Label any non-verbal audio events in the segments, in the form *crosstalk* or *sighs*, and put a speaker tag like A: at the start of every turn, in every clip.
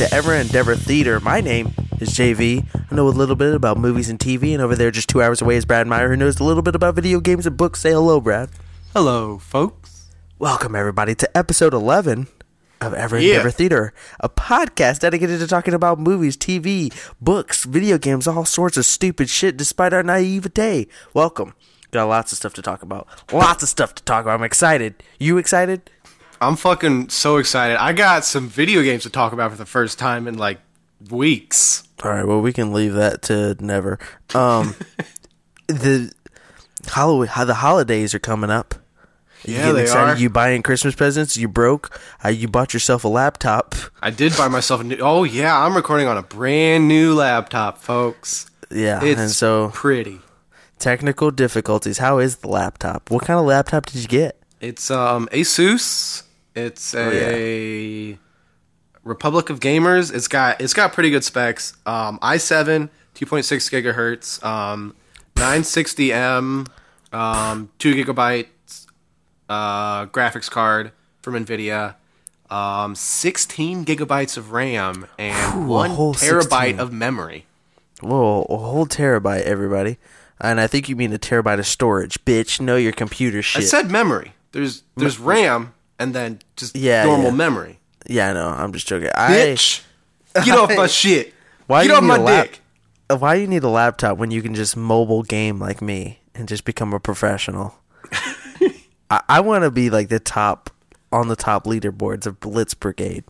A: to Ever Endeavor Theater. My name is JV. I know a little bit about movies and TV, and over there, just two hours away, is Brad Meyer, who knows a little bit about video games and books. Say hello, Brad.
B: Hello, folks.
A: Welcome, everybody, to episode 11 of Ever
B: Yeah.
A: Endeavor Theater, a podcast dedicated to talking about movies, TV, books, video games, all sorts of stupid shit despite our naivete. Welcome. Got lots of stuff to talk about. Lots of stuff to talk about. I'm excited. You excited?
B: I'm fucking so excited. I got some video games to talk about for the first time in like weeks.
A: All right, well, we can leave that to never. Um, *laughs* the Halloween, the holidays are coming up. You
B: Yeah, they
A: excited?
B: are.
A: You buying Christmas presents? You broke? Uh, you bought yourself a laptop?
B: I did buy myself a new. Oh yeah, I'm recording on a brand new laptop, folks.
A: Yeah,
B: It's
A: and so
B: pretty.
A: technical difficulties. How is the laptop? What kind of laptop did you get?
B: It's um Asus. It's a Republic of Gamers. It's got it's got pretty good specs. Um, i7, 2.6 gigahertz, um, 960M, um, two gigabytes, uh, graphics card from Nvidia, um, 16 gigabytes of RAM, and
A: Whew,
B: one
A: whole
B: terabyte
A: 16.
B: of memory.
A: Whoa, a whole terabyte, everybody. And I think you mean a terabyte of storage, bitch. Know your computer shit.
B: I said memory. There's there's RAM and then just
A: Yeah,
B: normal
A: yeah.
B: memory.
A: yeah, I know. I'm just joking. I,
B: Bitch, get off my *laughs* shit.
A: Why
B: get
A: you
B: off
A: need
B: my
A: a lap-
B: dick.
A: Uh, why you need a laptop when you can just mobile game like me and just become a professional? *laughs* I, I want to be like the top on the top leaderboards of Blitz Brigade.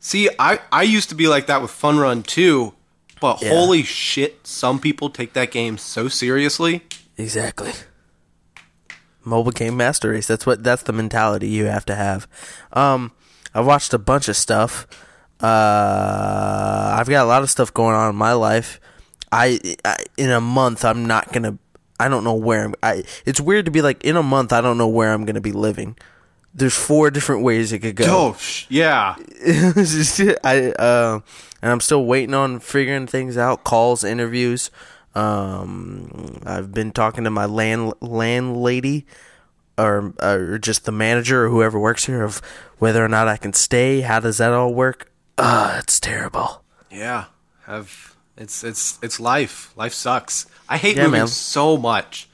B: See, I, I used to be like that with Fun Run too, but
A: Yeah.
B: holy shit, some people take that game so seriously.
A: Exactly. Mobile game master race. That's what. That's the mentality you have to have. Um, I watched a bunch of stuff. Uh, I've got a lot of stuff going on in my life. I, I in a month I'm not gonna. I don't know where I'm. I. It's weird to be like in a month I don't know where I'm gonna be living. There's four different ways it could go.
B: Oh, yeah. *laughs*
A: I uh, and I'm still waiting on figuring things out. Calls, interviews. Um, I've been talking to my land landlady, or or just the manager or whoever works here of whether or not I can stay. How does that all work? Uh, it's terrible.
B: Yeah. Have it's it's it's life. Life sucks. I hate
A: Yeah,
B: moving
A: man.
B: so much.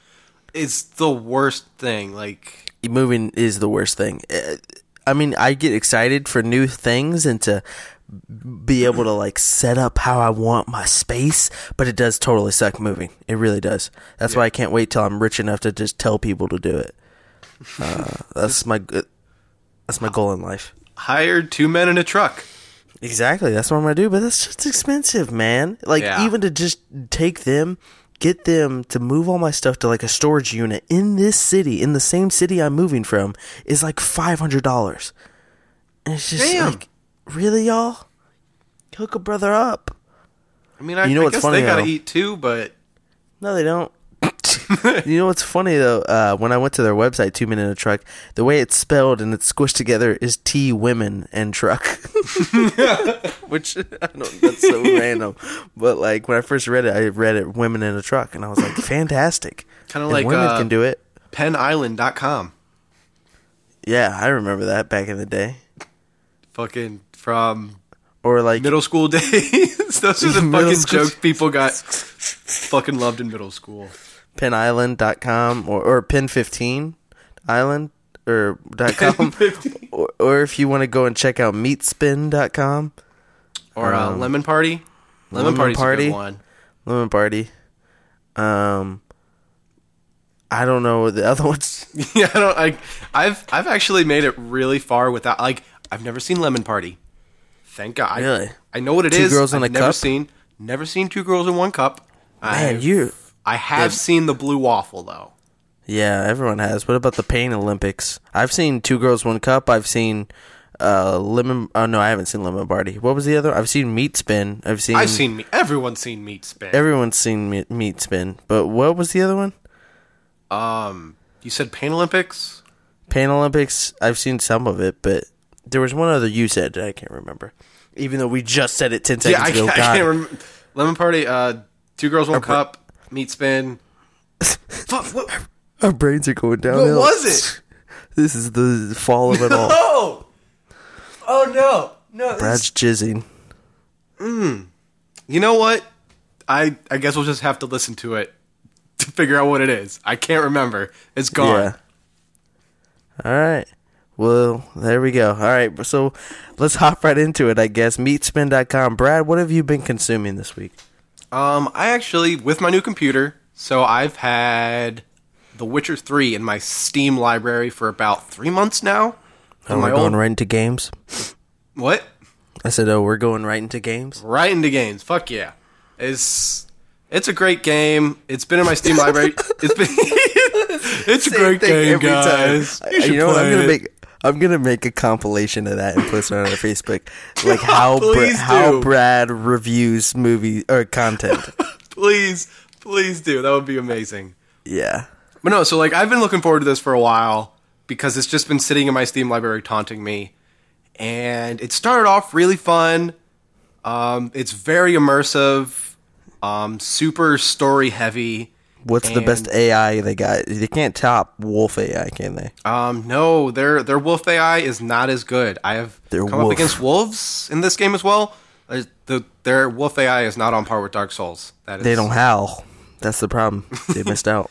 B: It's the worst thing. Like
A: Moving is the worst thing. Uh, I mean, I get excited for new things and to be able to like set up how I want my space, but it does totally suck moving. It really does. That's why I can't wait till I'm rich enough to just tell people to do it. Uh, that's my that's my goal in life.
B: hired two men in a truck.
A: Exactly. That's what I'm gonna do, but that's just expensive, man. Like
B: Yeah.
A: even to just take them, get them to move all my stuff to like a storage unit in this city, in the same city I'm moving from, is like five hundred dollars. And it's just
B: Damn.
A: like, really, y'all? Hook a brother up.
B: I mean, I,
A: You know
B: I
A: what's
B: guess
A: funny,
B: they gotta
A: though?
B: eat too, but
A: No, they don't. *laughs* you know what's funny though? Uh, when I went to their website, two men in a truck, the way it's spelled and it's squished together is T women and truck, *laughs* which I don't. That's so *laughs* random. But like when I first read it, I read it women in a truck, and I was like, fantastic.
B: Kinda like,
A: women
B: uh,
A: can do it.
B: penisland.com.
A: Yeah, I remember that back in the day.
B: Fucking from
A: Or like
B: middle school days. Those are the fucking jokes people got fucking loved in middle school.
A: penisland.com or or pin15 island or dot com *laughs* or, or if you want to go and check out meatspin.com
B: Or uh,
A: Um,
B: lemon party. Lemon,
A: Lemon Party?
B: one.
A: lemon party um i don't know the *laughs* other ones
B: yeah, I don't. I, I've I've actually made it really far without like I've never seen lemon party. Thank God.
A: Really?
B: I, I know what it is.
A: Two girls in
B: I've
A: a
B: never
A: cup?
B: seen never seen two girls in one cup.
A: man
B: I've-
A: you
B: I have
A: Yeah.
B: seen the blue waffle though.
A: yeah everyone has what about the pain olympics i've seen two girls one cup i've seen uh lemon oh no i haven't seen lemon party what was the other i've seen meat spin i've seen
B: I've seen me. Everyone's seen meat spin.
A: everyone's seen meat, meat spin but what was the other one
B: um, you said Pain Olympics.
A: Pan Olympics, I've seen some of it, but there was one other you said that I can't remember. Even though we just said it ten seconds
B: Yeah, I,
A: ago.
B: can't- I can't remember. Lemon party. Uh, two girls, one cup. Meat spin. Fuck. What,
A: Our brains are going down.
B: what
A: downhill.
B: was it? *laughs*
A: This is the fall of it *laughs* all.
B: Oh. Oh no. No.
A: Brad's jizzing. Hmm.
B: You know what? I I guess we'll just have to listen to it to figure out what it is. I can't remember. It's gone.
A: Yeah. All right. Well, there we go. All right. So let's hop right into it, I guess. Meatspin.com. Brad, what have you been consuming this week?
B: Um, I actually with my new computer, so I've had The Witcher Three in my Steam library for about three months now.
A: Oh, we're going
B: old
A: right into games.
B: what?
A: I said, oh, we're going right into games.
B: Right into games. Fuck yeah. It's it's a great game. It's been in my Steam library. It's been *laughs* *laughs* It's a great game, guys.
A: I-
B: You should
A: you know what? I'm gonna make. I'm gonna make a compilation of that and post it on our Facebook, *laughs* like how Bra- how. Brad reviews movie or content. *laughs*
B: please, please do. That would be amazing.
A: yeah,
B: But no, so like I've been looking forward to this for a while because it's just been sitting in my Steam library taunting me. And it started off really fun. Um, it's very immersive, um, super story heavy.
A: What's the best AI they got? They can't top Wolf AI, can they?
B: Um, no, their their wolf AI is not as good. I have
A: Their
B: come
A: wolf.
B: up against wolves in this game as well. Uh, The their wolf AI is not on par with Dark Souls. That is,
A: They don't howl. That's the problem. They *laughs* missed out.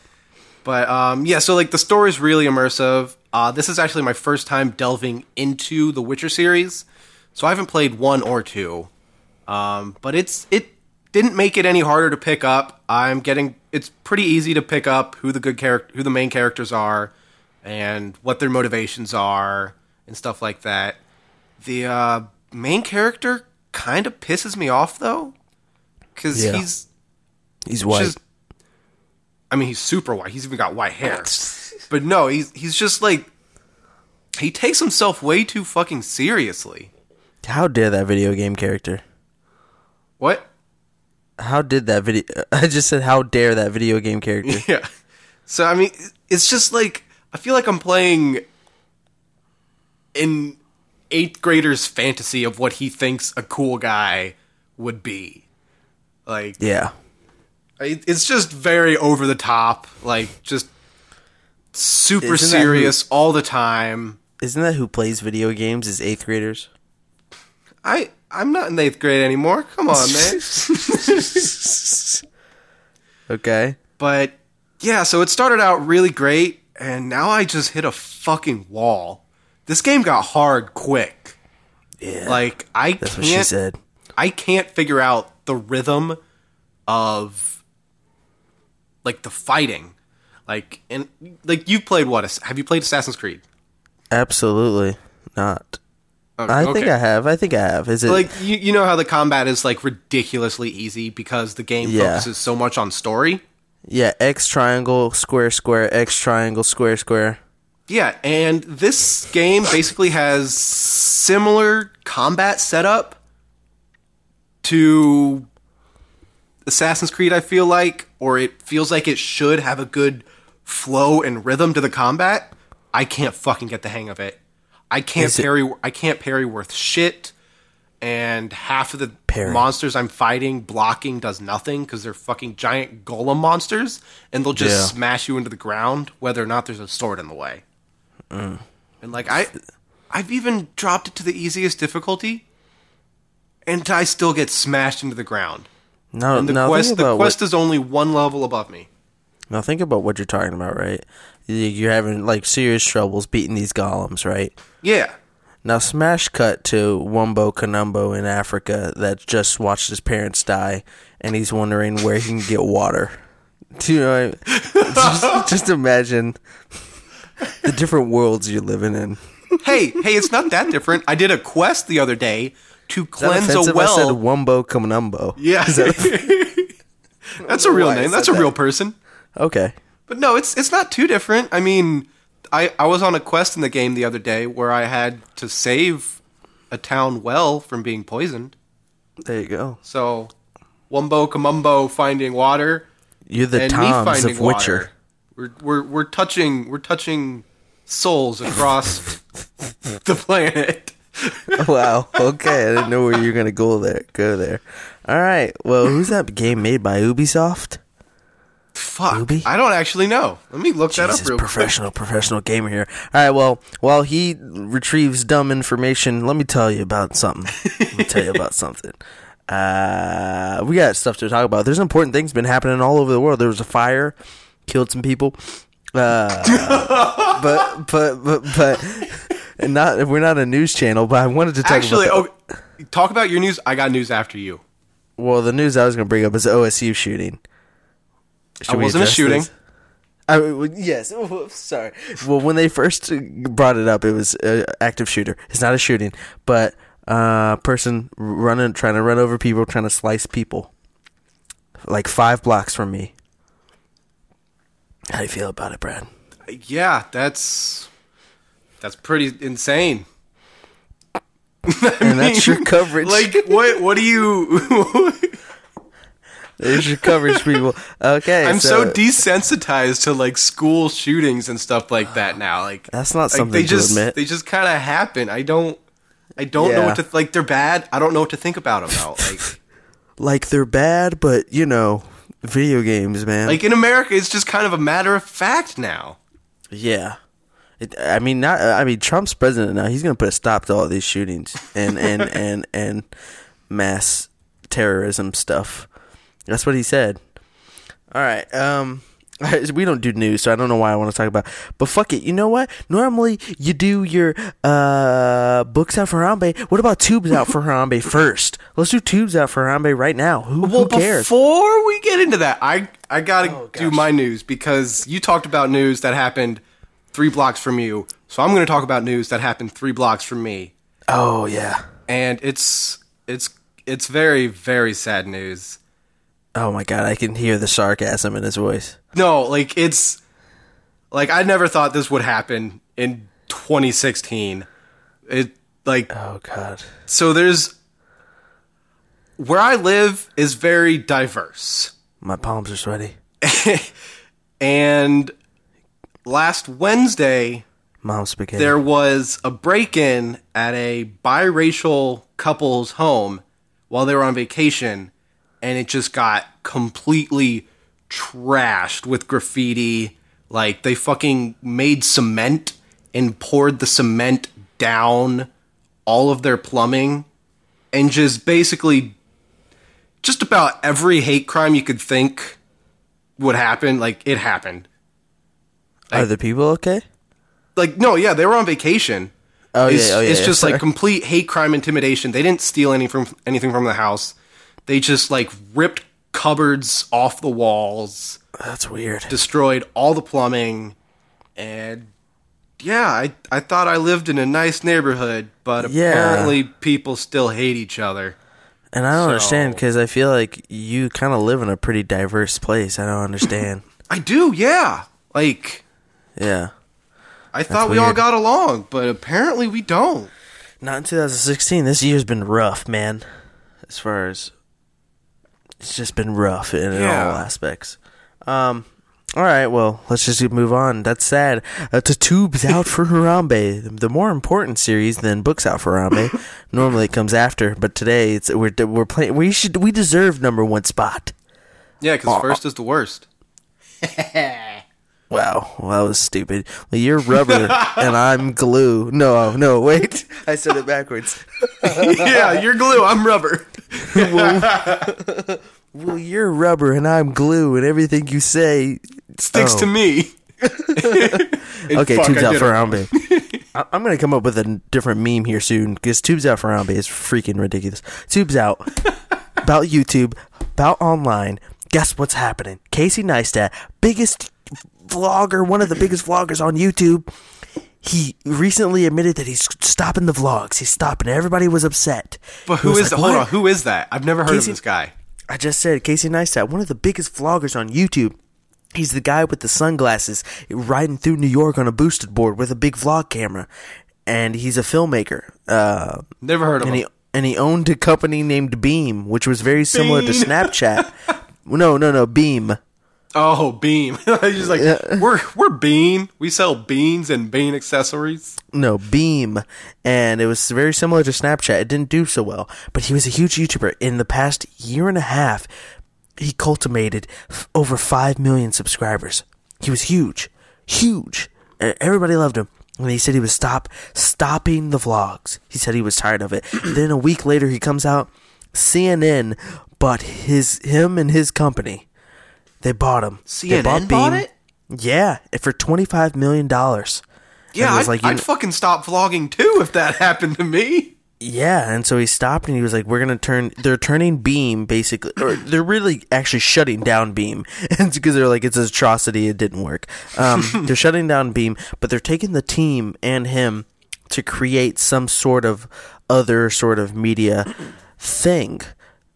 B: But um, yeah, so like the story is really immersive. Uh, this is actually my first time delving into the Witcher series, so I haven't played one or two. Um, but it's it didn't make it any harder to pick up. I'm getting it's pretty easy to pick up who the good character, who the main characters are, and what their motivations are and stuff like that. The uh, main character kind of pisses me off though, because
A: Yeah.
B: he's
A: He's white.
B: just I mean, he's super white. He's even got white hair. *laughs* But no, he's he's just like he takes himself way too fucking seriously.
A: How dare that video game character?
B: What?
A: How did that video? *laughs* I just said, how dare that video game character? *laughs*
B: Yeah. So I mean, it's just like I feel like I'm playing in eighth grader's fantasy of what he thinks a cool guy would be. Like
A: yeah.
B: it's just very over the top, like just super
A: Isn't that who-
B: serious all the time.
A: Isn't that who plays video games? Is eighth graders?
B: I I'm not in eighth grade anymore. Come on, man. *laughs*
A: Okay.
B: but yeah, so it started out really great, and now I just hit a fucking wall. This game got hard quick.
A: Yeah.
B: Like I
A: that's what she said.
B: I can't figure out the rhythm of like the fighting. Like and like you've played what? Have you played Assassin's Creed?
A: Absolutely not.
B: Oh,
A: I think. I have. I think I have. Is it
B: like you, you know how the combat is like ridiculously easy because the game
A: Yeah.
B: focuses so much on story.
A: yeah? X triangle, square, square, X triangle, square, square.
B: Yeah, and this game basically has similar combat setup to Assassin's Creed, I feel like, or it feels like it should have a good flow and rhythm to the combat. I can't fucking get the hang of it. I can't
A: Is it-
B: parry I can't parry worth shit. And half of the
A: Parry.
B: monsters I'm fighting blocking does nothing because they're fucking giant golem monsters, and they'll just
A: Yeah.
B: smash you into the ground whether or not there's a sword in the way.
A: Mm.
B: And like I, I've even dropped it to the easiest difficulty, and I still get smashed into the ground.
A: No,
B: And the quest,
A: think
B: the
A: about
B: quest is only one level above me.
A: Now think about what you're talking about, right? You- You're having like serious troubles beating these golems, right?
B: Yeah,
A: Now smash cut to Wumbo Kanumbo in Africa that just watched his parents die, and he's wondering where he can get water. *laughs* Do you know? What I just, *laughs* just imagine the different worlds you're living in.
B: hey, hey, it's not that different. I did a quest the other day to
A: that
B: cleanse a
A: offensive? I said. Wumbo Kanumbo.
B: Yeah, *laughs* that's a real name. That's a real person.
A: Okay.
B: But no, it's it's not too different. I mean, I I was on a quest in the game the other day where I had to save a town well from being poisoned.
A: There you go.
B: So, Wumbo Kamumbo finding water
A: You're the Toms of Witcher.
B: water. We're we're we're touching we're touching souls across *laughs* the planet. *laughs*
A: wow. Okay, I didn't know where you were gonna go there. Go there. All right. Well, who's that game made by Ubisoft?
B: Fuck,
A: Ruby?
B: I don't actually know. Let me look that up
A: Jesus,
B: real
A: professional, professional gamer here. All right, well, while he retrieves dumb information, let me tell you about something. let me tell you about *laughs* something. Uh, we got stuff to talk about. There's important things been happening all over the world. There was a fire, killed some people. Uh, *laughs* but but but but and not we're not a news channel. But I wanted to talk
B: Actually,
A: about.
B: oh, talk about your news. I got news after you.
A: Well, the news I was going to bring up is OSU shooting. Should
B: It
A: we
B: wasn't a shooting.
A: this? I yes. *laughs* Oh, sorry. Well, when they first brought it up, it was an active shooter. It's not a shooting, but uh, person running, trying to run over people, trying to slice people, like five blocks from me. How do you feel about it, Brad?
B: Yeah, that's that's pretty insane. *laughs*
A: And that's your coverage.
B: Like, what? What do you? *laughs*
A: There's your coverage, people. Okay,
B: I'm so, desensitized to like school shootings and stuff like that now. Like,
A: That's not
B: like
A: something
B: they
A: to
B: just
A: admit.
B: they just kind of happen. I don't. I don't know what to like. They're bad. I don't know what to think about them now. Like, *laughs*
A: like they're bad, but you know, video games, man.
B: like in America, it's just kind of a matter of fact now.
A: Yeah. It, I mean, not. I mean, Trump's president now. He's going to put a stop to all these shootings and and and and mass terrorism stuff. That's what he said. All right. Um, *laughs* we don't do news, so I don't know why I want to talk about. But fuck it. You know what? Normally you do your uh books out for Harambe. What about tubes out for Harambe *laughs* first? Let's do tubes out for Harambe right now. Who, who cares?
B: Before we get into that, I I gotta
A: Oh,
B: do my news because you talked about news that happened three blocks from you. So I'm going to talk about news that happened three blocks from me,
A: Oh yeah.
B: and it's it's it's very very sad news.
A: Oh my god, I can hear the sarcasm in his voice.
B: No, like it's like I never thought this would happen in 2016. It like
A: Oh god.
B: so there's where I live is very diverse.
A: My palms are sweaty. *laughs*
B: And last Wednesday,
A: Mom spaghetti.
B: there was a break in at a biracial couple's home while they were on vacation, and it just got completely trashed with graffiti. Like, they fucking made cement and poured the cement down all of their plumbing and just basically just about every hate crime you could think would happen like it happened
A: Are the people okay?
B: like no yeah they were on vacation
A: Oh
B: it's,
A: yeah, oh yeah.
B: it's
A: yeah,
B: just
A: sorry.
B: like complete hate crime intimidation they didn't steal any from anything from the house they just like ripped cupboards off the walls
A: that's weird.
B: destroyed all the plumbing and yeah i i thought i lived in a nice neighborhood but
A: Yeah.
B: apparently people still hate each other
A: And I don't understand because I feel like you kind of live in a pretty diverse place. I don't understand. *laughs*
B: i do yeah like
A: yeah,
B: i thought we all got along but apparently we don't
A: not in 2016. This year's been rough, man. As far as it's just been rough in, in
B: Yeah.
A: all aspects. Um. All right, well, let's just move on. That's sad. Uh, to tubes out for Harambe, the more important series than books out for Harambe. *laughs* Normally, it comes after, but today it's we're we're playing. We should we deserve number one spot.
B: yeah because first is the worst *laughs*
A: Wow, well, that was stupid. Well, you're rubber and I'm glue. No, no, wait. *laughs* I said it backwards. *laughs*
B: yeah you're glue i'm rubber *laughs*
A: Well, you're rubber and I'm glue, and everything you say
B: sticks
A: Oh.
B: to me
A: Okay,
B: Fuck,
A: tubes
B: I
A: out for. I- I'm gonna come up with a different meme here soon because tubes out for Harambe is freaking ridiculous. Tubes out about YouTube, about online. Guess what's happening? Casey Neistat, biggest vlogger, one of the biggest vloggers on YouTube. He recently admitted that he's stopping the vlogs. He's stopping. Everybody was upset.
B: But who
A: was like,
B: hold
A: "What?"
B: on? Who is that? I've never heard
A: Casey-
B: of this guy.
A: I just said Casey Neistat, one of the biggest vloggers on YouTube. He's the guy with the sunglasses riding through New York on a boosted board with a big vlog camera, and he's a filmmaker. Uh,
B: Never heard of
A: and
B: him.
A: he and he owned a company named Beam, which was very similar to Snapchat. *laughs* no, no, no, Beam.
B: Oh, Beam. *laughs* He's like, we're we're Bean. We sell beans and bean accessories.
A: No, Beam. And it was very similar to Snapchat. It didn't do so well, but he was a huge YouTuber. In the past year and a half, he cultivated f- over 5 million subscribers. He was huge. Huge. Everybody loved him. And he said he would stop stopping the vlogs. He said he was tired of it. *clears throat* then a week later, he comes out CNN but his him and his company. They bought him. They
B: CNN bought
A: Beam.
B: it?
A: Yeah, for twenty five million dollars.
B: Yeah, I'd,
A: like,
B: I'd fucking stop vlogging too if that *laughs* happened to me.
A: Yeah, and so he stopped and he was like, "We're gonna turn. They're turning Beam basically, or they're really actually shutting down Beam, *laughs* and because they're like it's an atrocity. It didn't work. Um, *laughs* they're shutting down Beam, but they're taking the team and him to create some sort of other sort of media thing.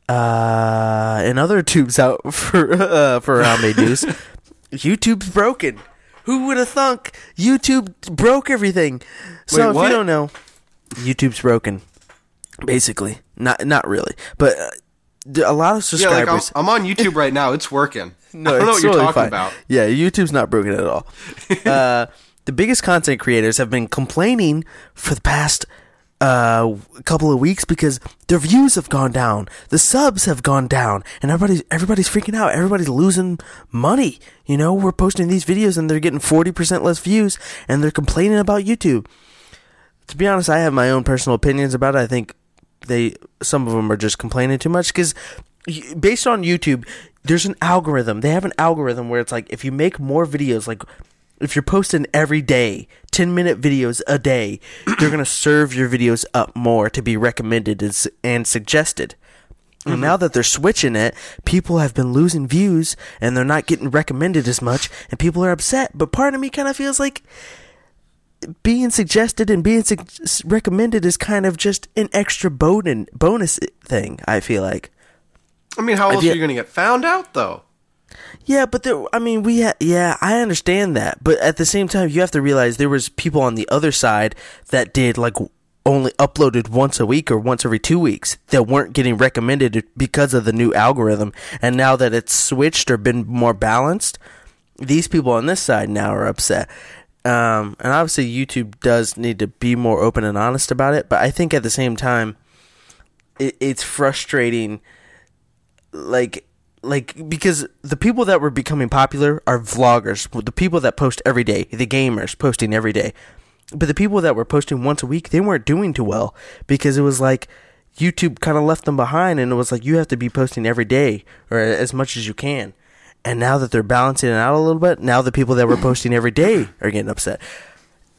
A: Uh, and other tubes out *laughs* for uh, for Harambe *laughs* News. YouTube's broken. Who would have thunk YouTube broke everything? So
B: Wait,
A: if
B: what?
A: you don't know, YouTube's broken. Basically, not not really, but uh, a lot of
B: Yeah, like I'm,
A: subscribers.
B: I'm on YouTube right now. It's working. *laughs*
A: no,
B: I don't know
A: it's
B: what you're
A: totally
B: talking
A: fine.
B: about.
A: Yeah, YouTube's not broken at all. uh, the biggest content creators have been complaining for the past uh, couple of weeks because their views have gone down, the subs have gone down, and everybody's everybody's freaking out. Everybody's losing money. You know, we're posting these videos and they're getting forty percent less views, and they're complaining about YouTube. To be honest, I have my own personal opinions about it. I think they some of them are just complaining too much because based on YouTube, there's an algorithm. They have an algorithm where it's like if you make more videos, like if you're posting every day, 10 minute videos a day, they're going to serve your videos up more to be recommended and, and suggested. And mm-hmm. now that they're switching it, people have been losing views and they're not getting recommended as much, and people are upset. But part of me kind of feels like being suggested and being sug- recommended is kind of just an extra bonus bonus thing. I feel like.
B: I mean, how else
A: you-
B: are you going to get found out though?
A: Yeah, but there. I mean, we. Ha- yeah, I understand that, but at the same time, you have to realize there was people on the other side that did like only uploaded once a week or once every two weeks that weren't getting recommended because of the new algorithm. And now that it's switched or been more balanced, these people on this side now are upset. Um, and obviously, YouTube does need to be more open and honest about it. But I think at the same time, it, it's frustrating like like because the people that were becoming popular are vloggers the people that post every day the gamers posting every day. But the people that were posting once a week they weren't doing too well because it was like youtube kind of left them behind and it was like you have to be posting every day or as much as you can. And now that they're balancing it out a little bit now the people that were posting every day are getting upset.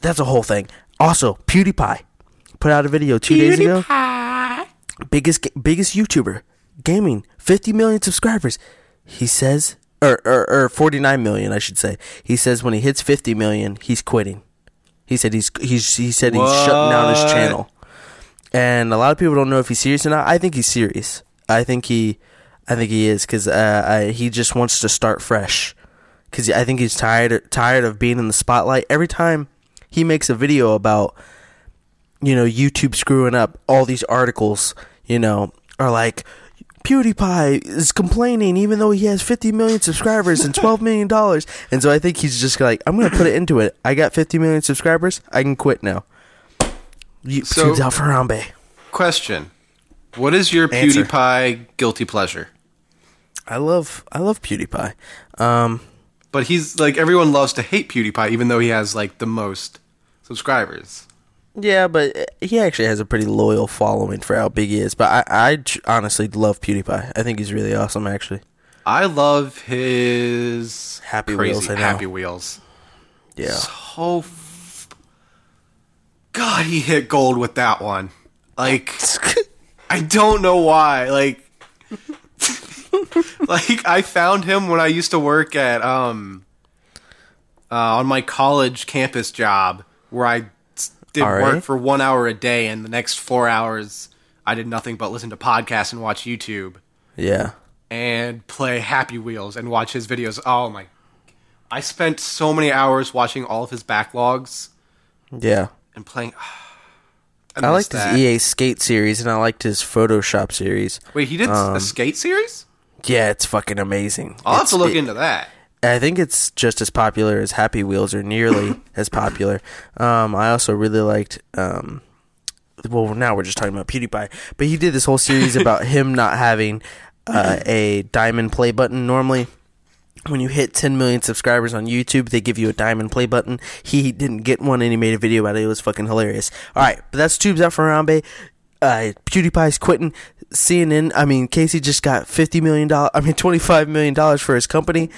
A: That's a whole thing. Also pewdiepie put out a video two days ago. Biggest biggest YouTuber gaming, 50 million subscribers. He says or, or or 49 million, I should say. He says when he hits 50 million, he's quitting. He said he's he's he said he's shutting down his channel. And a lot of people don't know if he's serious or not. I think he's serious. I think he I think he is cuz uh, I, he just wants to start fresh. Cuz I think he's tired tired of being in the spotlight every time he makes a video about you know, YouTube screwing up, all these articles, you know, are like PewDiePie is complaining even though he has 50 million subscribers and 12 million dollars. *laughs* And so I think he's just like, I'm going to put it into it. I got 50 million subscribers. I can quit now. You,
B: So-
A: out for Harambe.
B: Question: What is your
A: Answer.
B: PewDiePie guilty pleasure?
A: I love I love PewDiePie. Um
B: But he's like everyone loves to hate PewDiePie, even though he has like the most subscribers.
A: Yeah, but he actually has a pretty loyal following for how big he is. But I honestly love PewDiePie. I think he's really awesome actually.
B: I love his
A: Happy Wheels, I know.
B: Happy Wheels.
A: Yeah.
B: So, f- God, he hit gold with that one. Like, *laughs* I don't know why. Like, *laughs* like I found him when I used to work at um uh, on my college campus job where I did
A: All
B: work
A: right.
B: for one hour a day, and the next four hours I did nothing but listen to podcasts and watch YouTube
A: yeah.
B: and play Happy Wheels and watch his videos. Oh my! I spent so many hours watching all of his backlogs
A: Yeah.
B: and playing. *sighs* I,
A: I liked
B: that.
A: his EA Skate series and I liked his Photoshop series.
B: Wait, he did
A: Um,
B: a skate series?
A: Yeah, it's fucking amazing.
B: I'll have to look
A: it-
B: into that.
A: I think it's just as popular as Happy Wheels, or nearly *laughs* as popular. Um, I also really liked. Um, well, now we're just talking about PewDiePie, but he did this whole series *laughs* about him not having uh, a diamond play button. Normally, when you hit 10 million subscribers on YouTube, they give you a diamond play button. He didn't get one, and he made a video about it. It was fucking hilarious. All right, but that's tubes out for Harambe. uh, PewDiePie's quitting CNN. I mean, Casey just got fifty million dollars. I mean, twenty five million dollars for his company,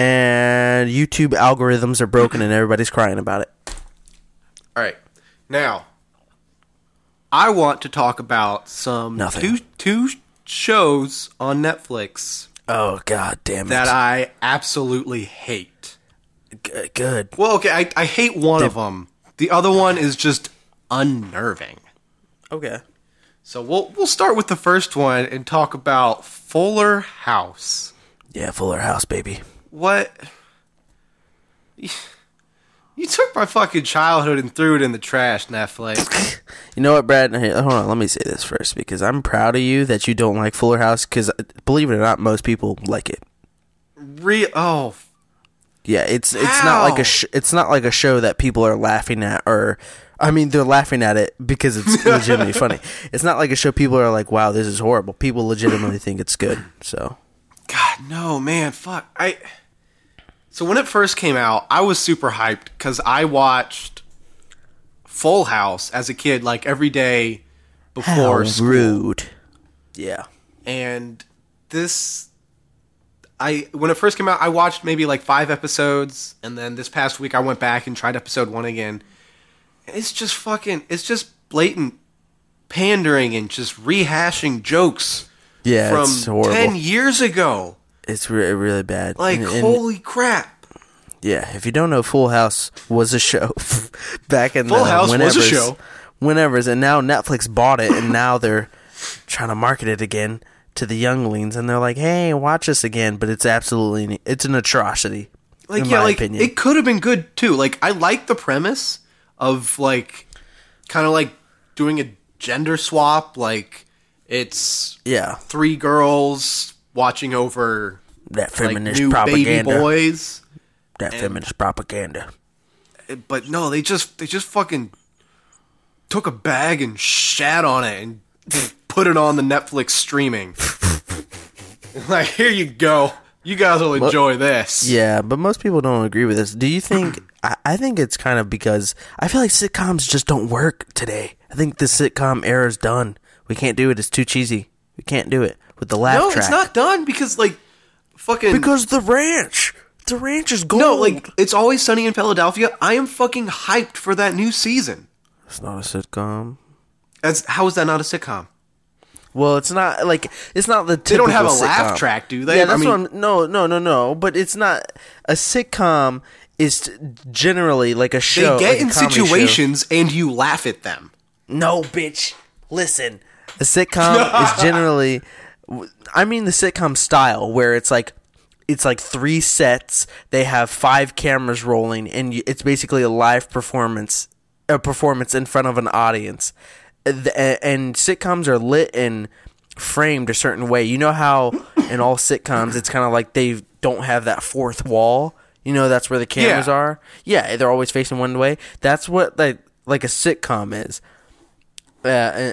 A: and YouTube algorithms are broken, and everybody's crying about it.
B: All right. Now, I want to talk about some
A: Nothing.
B: two two shows on Netflix
A: Oh God, damn it!
B: that I absolutely hate.
A: G- good.
B: Well, okay, I, I hate one of them. The other one is just unnerving.
A: Okay.
B: So we'll we'll start with the first one and talk about Fuller House.
A: Yeah, Fuller House, baby.
B: What? You took my fucking childhood and threw it in the trash, Netflix. *laughs*
A: You know what, Brad? Hey, hold on. Let me say this first because I'm proud of you that you don't like Fuller House. Because uh, believe it or not, most people like it.
B: Re oh
A: Yeah, it's it's not like a sh- it's not like a show that people are laughing at or I mean they're laughing at it because it's *laughs* legitimately funny. It's not like a show people are like, "Wow, this is horrible." People legitimately think it's good. So,
B: God, no, man, fuck. I. So when it first came out, I was super hyped because I watched Full House as a kid, like every day before
A: how
B: school.
A: rude. Yeah.
B: And this, I when it first came out, I watched maybe like five episodes, and then this past week I went back and tried episode one again. And it's just fucking, it's just blatant pandering and just rehashing jokes
A: Yeah,
B: from
A: horrible.
B: ten years ago.
A: It's re- really bad.
B: Like,
A: And- and-
B: holy crap.
A: Yeah, if you don't know, Full House was a show *laughs* back in
B: Full
A: the
B: House was a show.
A: Whenevers, and now Netflix bought it, and now they're trying to market it again to the younglings, and they're like, "Hey, watch this again," but it's absolutely it's an atrocity.
B: Like,
A: in
B: yeah,
A: my
B: like,
A: opinion.
B: it could have been good too. Like, I like the premise of, like, kind of like doing a gender swap. Like, it's
A: yeah,
B: three girls watching over
A: that
B: like
A: feminist
B: baby
A: propaganda.
B: boys.
A: That feminist propaganda.
B: But no, they just they just fucking took a bag and shat on it and put it on the Netflix streaming. *laughs* like, here you go. You guys will enjoy this.
A: Yeah, but most people don't agree with this. Do you think? *clears throat* I, I think it's kind of because I feel like sitcoms just don't work today. I think the sitcom era is done. We can't do it. It's too cheesy. We can't do it with the laugh
B: No,
A: track.
B: it's not done because like fucking
A: because the ranch. The ranch is gold.
B: No, like it's always sunny in Philadelphia. I am fucking hyped for that new season.
A: it's not a sitcom.
B: As how is that not a sitcom?
A: Well, it's not like it's not the.
B: They don't have a
A: typical
B: laugh track, do they?
A: Yeah,
B: I
A: that's
B: mean-
A: what I'm, no, no, no, no. But it's not a sitcom. Is generally like a show.
B: They get
A: like
B: in
A: comedy show.
B: situations and you laugh at them.
A: No, bitch. Listen, a sitcom *laughs* is generally. I mean the sitcom style where it's like. It's like three sets. They have five cameras rolling, and it's basically a live performance, a performance in front of an audience. And sitcoms are lit and framed a certain way. You know how in all sitcoms it's kind of like they don't have that fourth wall. You know that's where the cameras
B: Yeah.
A: are. Yeah, they're always facing one way. That's what like like a sitcom is. Uh, uh,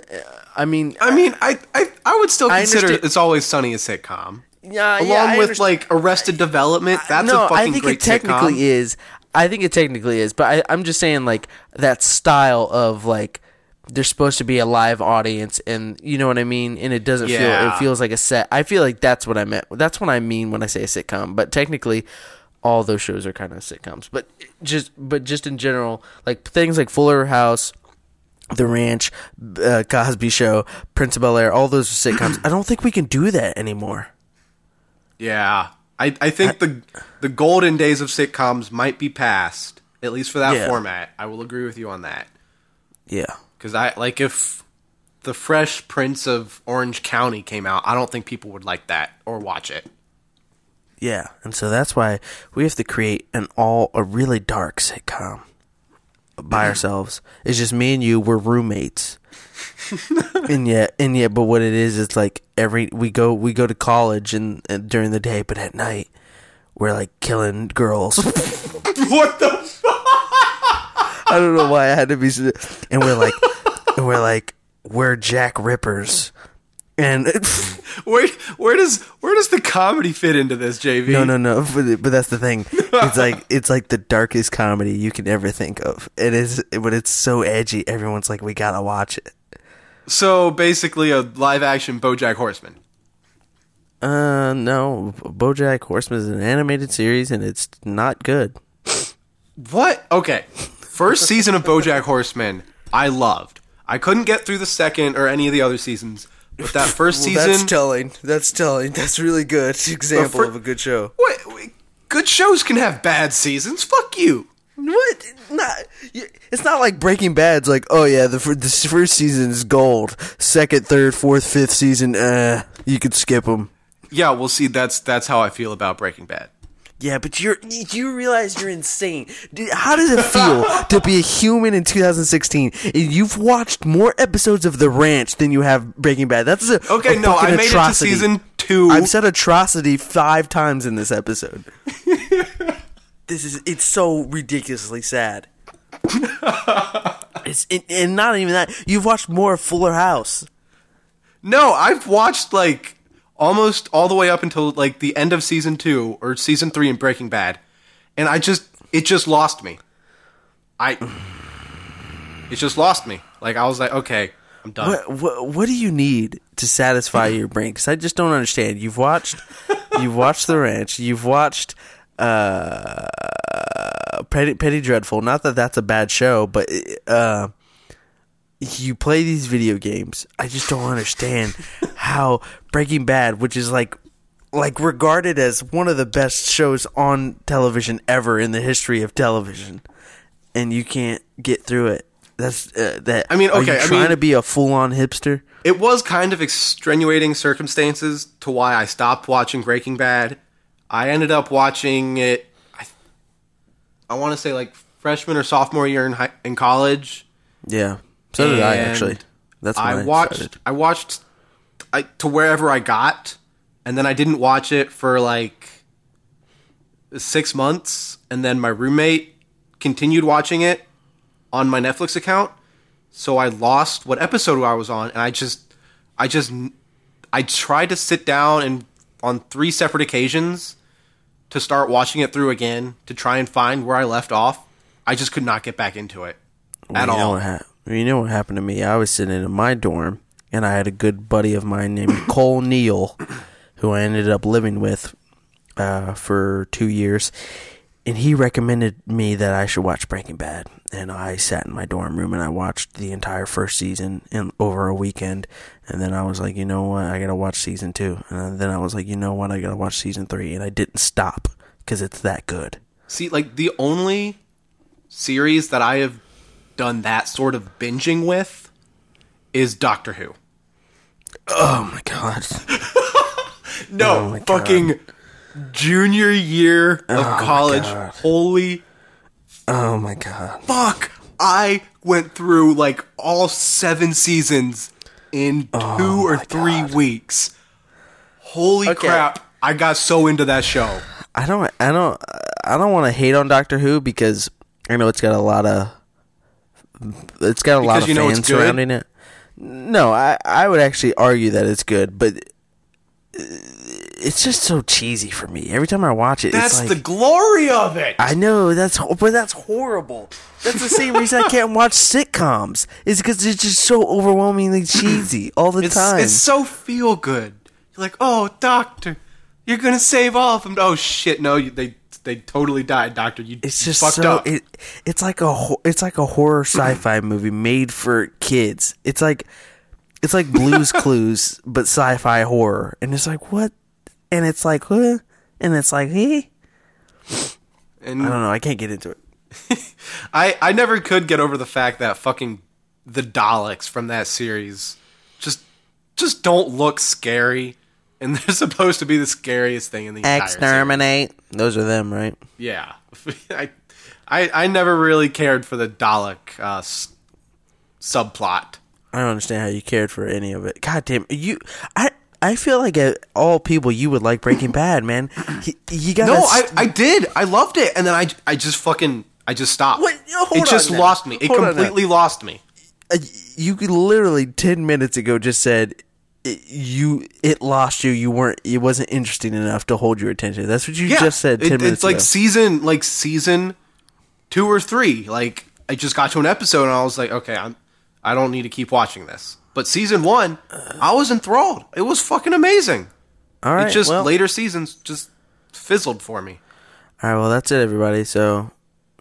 A: I mean,
B: I mean, I I, I would still
A: I
B: consider
A: understand-
B: it's always sunny a sitcom.
A: yeah,
B: Along
A: yeah,
B: with
A: understand.
B: like Arrested Development, that's
A: no,
B: a fucking
A: I think
B: great
A: it technically
B: sitcom.
A: is. I think it technically is, but I, I'm just saying like that style of like there's supposed to be a live audience, and you know what I mean, and it doesn't feel it feels like a set. I feel like that's what I meant. That's what I mean when I say a sitcom. But technically, all those shows are kind of sitcoms. But just but just in general, like things like Fuller House. The Ranch, uh, Cosby Show, Prince of Bel Air, all those sitcoms. *clears throat* I don't think we can do that anymore.
B: Yeah, I I think the the golden days of sitcoms might be past, at least for that
A: Yeah.
B: format. I will agree with you on that.
A: Yeah.
B: Because I like if the Fresh Prince of Orange County came out, I don't think people would like that or watch it.
A: Yeah, and so that's why we have to create an all a really dark sitcom by *laughs* ourselves. It's just me and you. We're roommates, *laughs* and yet, and yet, but what it is, it's like every we go we go to college and, and during the day, but at night we're like killing girls. *laughs*
B: what the?
A: I don't know why I had to be, and we're like, and we're like, we're Jack Rippers, and. *laughs*
B: Where where does where does the comedy fit into this, JV?
A: No, no, no. But, but that's the thing. *laughs* It's like it's like the darkest comedy you can ever think of. It is, but it's so edgy. Everyone's like, we gotta watch it.
B: So basically, a live action BoJack Horseman.
A: Uh, no. BoJack Horseman is an animated series, and it's not good.
B: What? Okay. First season of BoJack Horseman, I loved. I couldn't get through the second or any of the other seasons, but that *laughs* first season.
A: that's telling. That's telling. That's really good *laughs* example
B: fir-
A: of a good show.
B: Wait, wait, good shows can have bad seasons. Fuck you.
A: What? Not. It's not like Breaking Bad's like, oh yeah, the this first season is gold. Second, third, fourth, fifth season, uh, you could skip them.
B: Yeah, we'll see, that's that's how I feel about Breaking Bad.
A: Yeah, but you're you realize you're insane. How does it feel to be a human in 2016? And you've watched more episodes of The Ranch than you have Breaking Bad. That's a
B: Okay,
A: a
B: no, I made
A: atrocity.
B: it to season two.
A: I've said atrocity five times in this episode. *laughs* this is it's so ridiculously sad. it's it, and not even that. You've watched more of Fuller House.
B: No, I've watched like almost all the way up until like the end of season two or season three in Breaking Bad, and I just it just lost me. I it just lost me. Like I was like, okay, I'm done.
A: What what what do you need to satisfy *laughs* your brain? Because I just don't understand. You've watched you've watched The Ranch. You've watched uh, Penny, Penny Dreadful. Not that that's a bad show, but uh, you play these video games. I just don't understand *laughs* how Breaking Bad, which is like like regarded as one of the best shows on television ever in the history of television, and you can't get through it. That's uh, that.
B: I mean,
A: are
B: okay,
A: you
B: I
A: trying
B: mean-
A: to be a full on hipster?
B: It was kind of extenuating circumstances to why I stopped watching Breaking Bad. I ended up watching it. I, I want to say like freshman or sophomore year in high, in college.
A: Yeah, so did I actually. That's
B: I
A: I
B: watched.
A: started.
B: I watched I, to wherever I got, and then I didn't watch it for like six months, and then my roommate continued watching it on my Netflix account. So I lost what episode I was on, and I just, I just, I tried to sit down and on three separate occasions to start watching it through again to try and find where I left off. I just could not get back into it at
A: you
B: all.
A: hap- you know what happened to me? I was sitting in my dorm, and I had a good buddy of mine named *coughs* Cole Neal, who I ended up living with uh, for two years. And he recommended me that I should watch Breaking Bad. And I sat in my dorm room and I watched the entire first season in over a weekend. And then I was like, you know what? I gotta watch season two. And then I was like, you know what? I gotta watch season three. And I didn't stop because it's that good.
B: See, like the only series that I have done that sort of binging with is Doctor Who.
A: Oh my god. *laughs*
B: No, oh
A: my God.
B: fucking junior year of oh
A: my
B: college. Holy
A: Oh my god.
B: fuck. I went through like all seven seasons in oh two or
A: Oh my
B: three
A: God.
B: weeks. Holy
A: Okay.
B: crap. I got so into that show.
A: I don't I don't I don't want to hate on Doctor Who because I know it's got a lot of it's got a lot of
B: you know
A: fans surrounding it. No, I I would actually argue that it's good, but it's just so cheesy for me. Every time I watch it,
B: That's
A: it's
B: the glory of it.
A: I know that's but that's horrible. That's the same reason I *laughs* can't watch sitcoms. Is because it's just so overwhelmingly cheesy *clears throat* all the
B: It's,
A: time.
B: it's so feel good. You're like, oh, doctor, you're gonna save all of them. Oh shit, no, they they totally died, doctor. You
A: It's just
B: fucked
A: so
B: up.
A: it it's like a it's like a horror sci-fi movie made for kids. It's like it's like Blue's *laughs* Clues but sci-fi horror, and it's like what? And it's like huh? And it's like hey,
B: and
A: I don't know. I can't get into it. *laughs*
B: I I never could get over the fact that fucking the Daleks from that series just just don't look scary, and *laughs* they're supposed to be the scariest thing in the.
A: Exterminate. Those are them, right?
B: Yeah, *laughs* I, I I never really cared for the Dalek uh, s- subplot.
A: I don't understand how you cared for any of it. God damn you! I I feel like at all people you would like Breaking Bad, man. *laughs* You, you got
B: No, I, I did. I loved it, and then I I just fucking I just stopped.
A: Wait, hold
B: it just
A: now.
B: lost me. It
A: Hold
B: completely lost me.
A: uh, you could literally 10 minutes ago just said it, you it lost you you weren't it wasn't interesting enough to hold your attention that's what you
B: Yeah,
A: just said 10
B: it-
A: minutes
B: it's like season like season two or three. Like I just got to an episode and I was like, okay, I'm I don't need to keep watching this. But season one, I was enthralled. It was fucking amazing.
A: All right.
B: it just
A: well,
B: later seasons just fizzled for me.
A: All right. Well, that's it, everybody. So,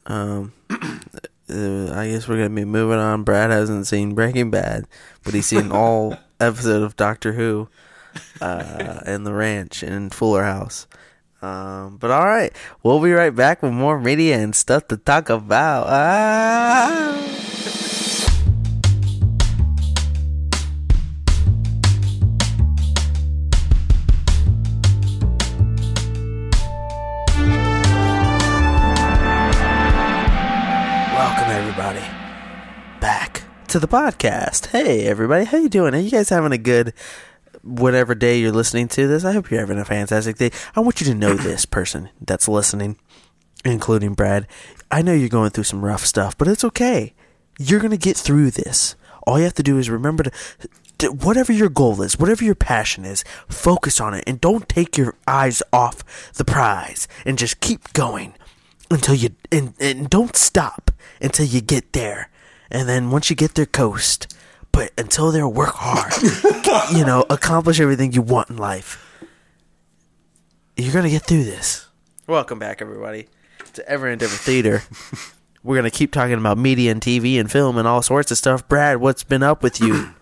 A: um, *clears throat* uh, I guess we're gonna be moving on. Brad hasn't seen Breaking Bad, but he's seen all episode of Doctor Who, uh, *laughs* and The Ranch and Fuller House. Um, but all right, we'll be right back with more media and stuff to talk about. Ah. To the podcast. Hey everybody, how you doing? Are you guys having a good whatever day you're listening to this? I hope you're having a fantastic day. I want you to know this person that's listening, including Brad. I know you're going through some rough stuff, but it's okay. You're going to get through this. All you have to do is remember to whatever your goal is, whatever your passion is, focus on it and don't take your eyes off the prize and just keep going until you and, and don't stop until you get there. And then once you get there, coast. But until there, work hard. *laughs* you know, accomplish everything you want in life. You're gonna get through this. Welcome back, everybody, to Ever Endeavor Theater. We're gonna keep talking about media and TV and film and all sorts of stuff. Brad, what's been up with you? *clears throat*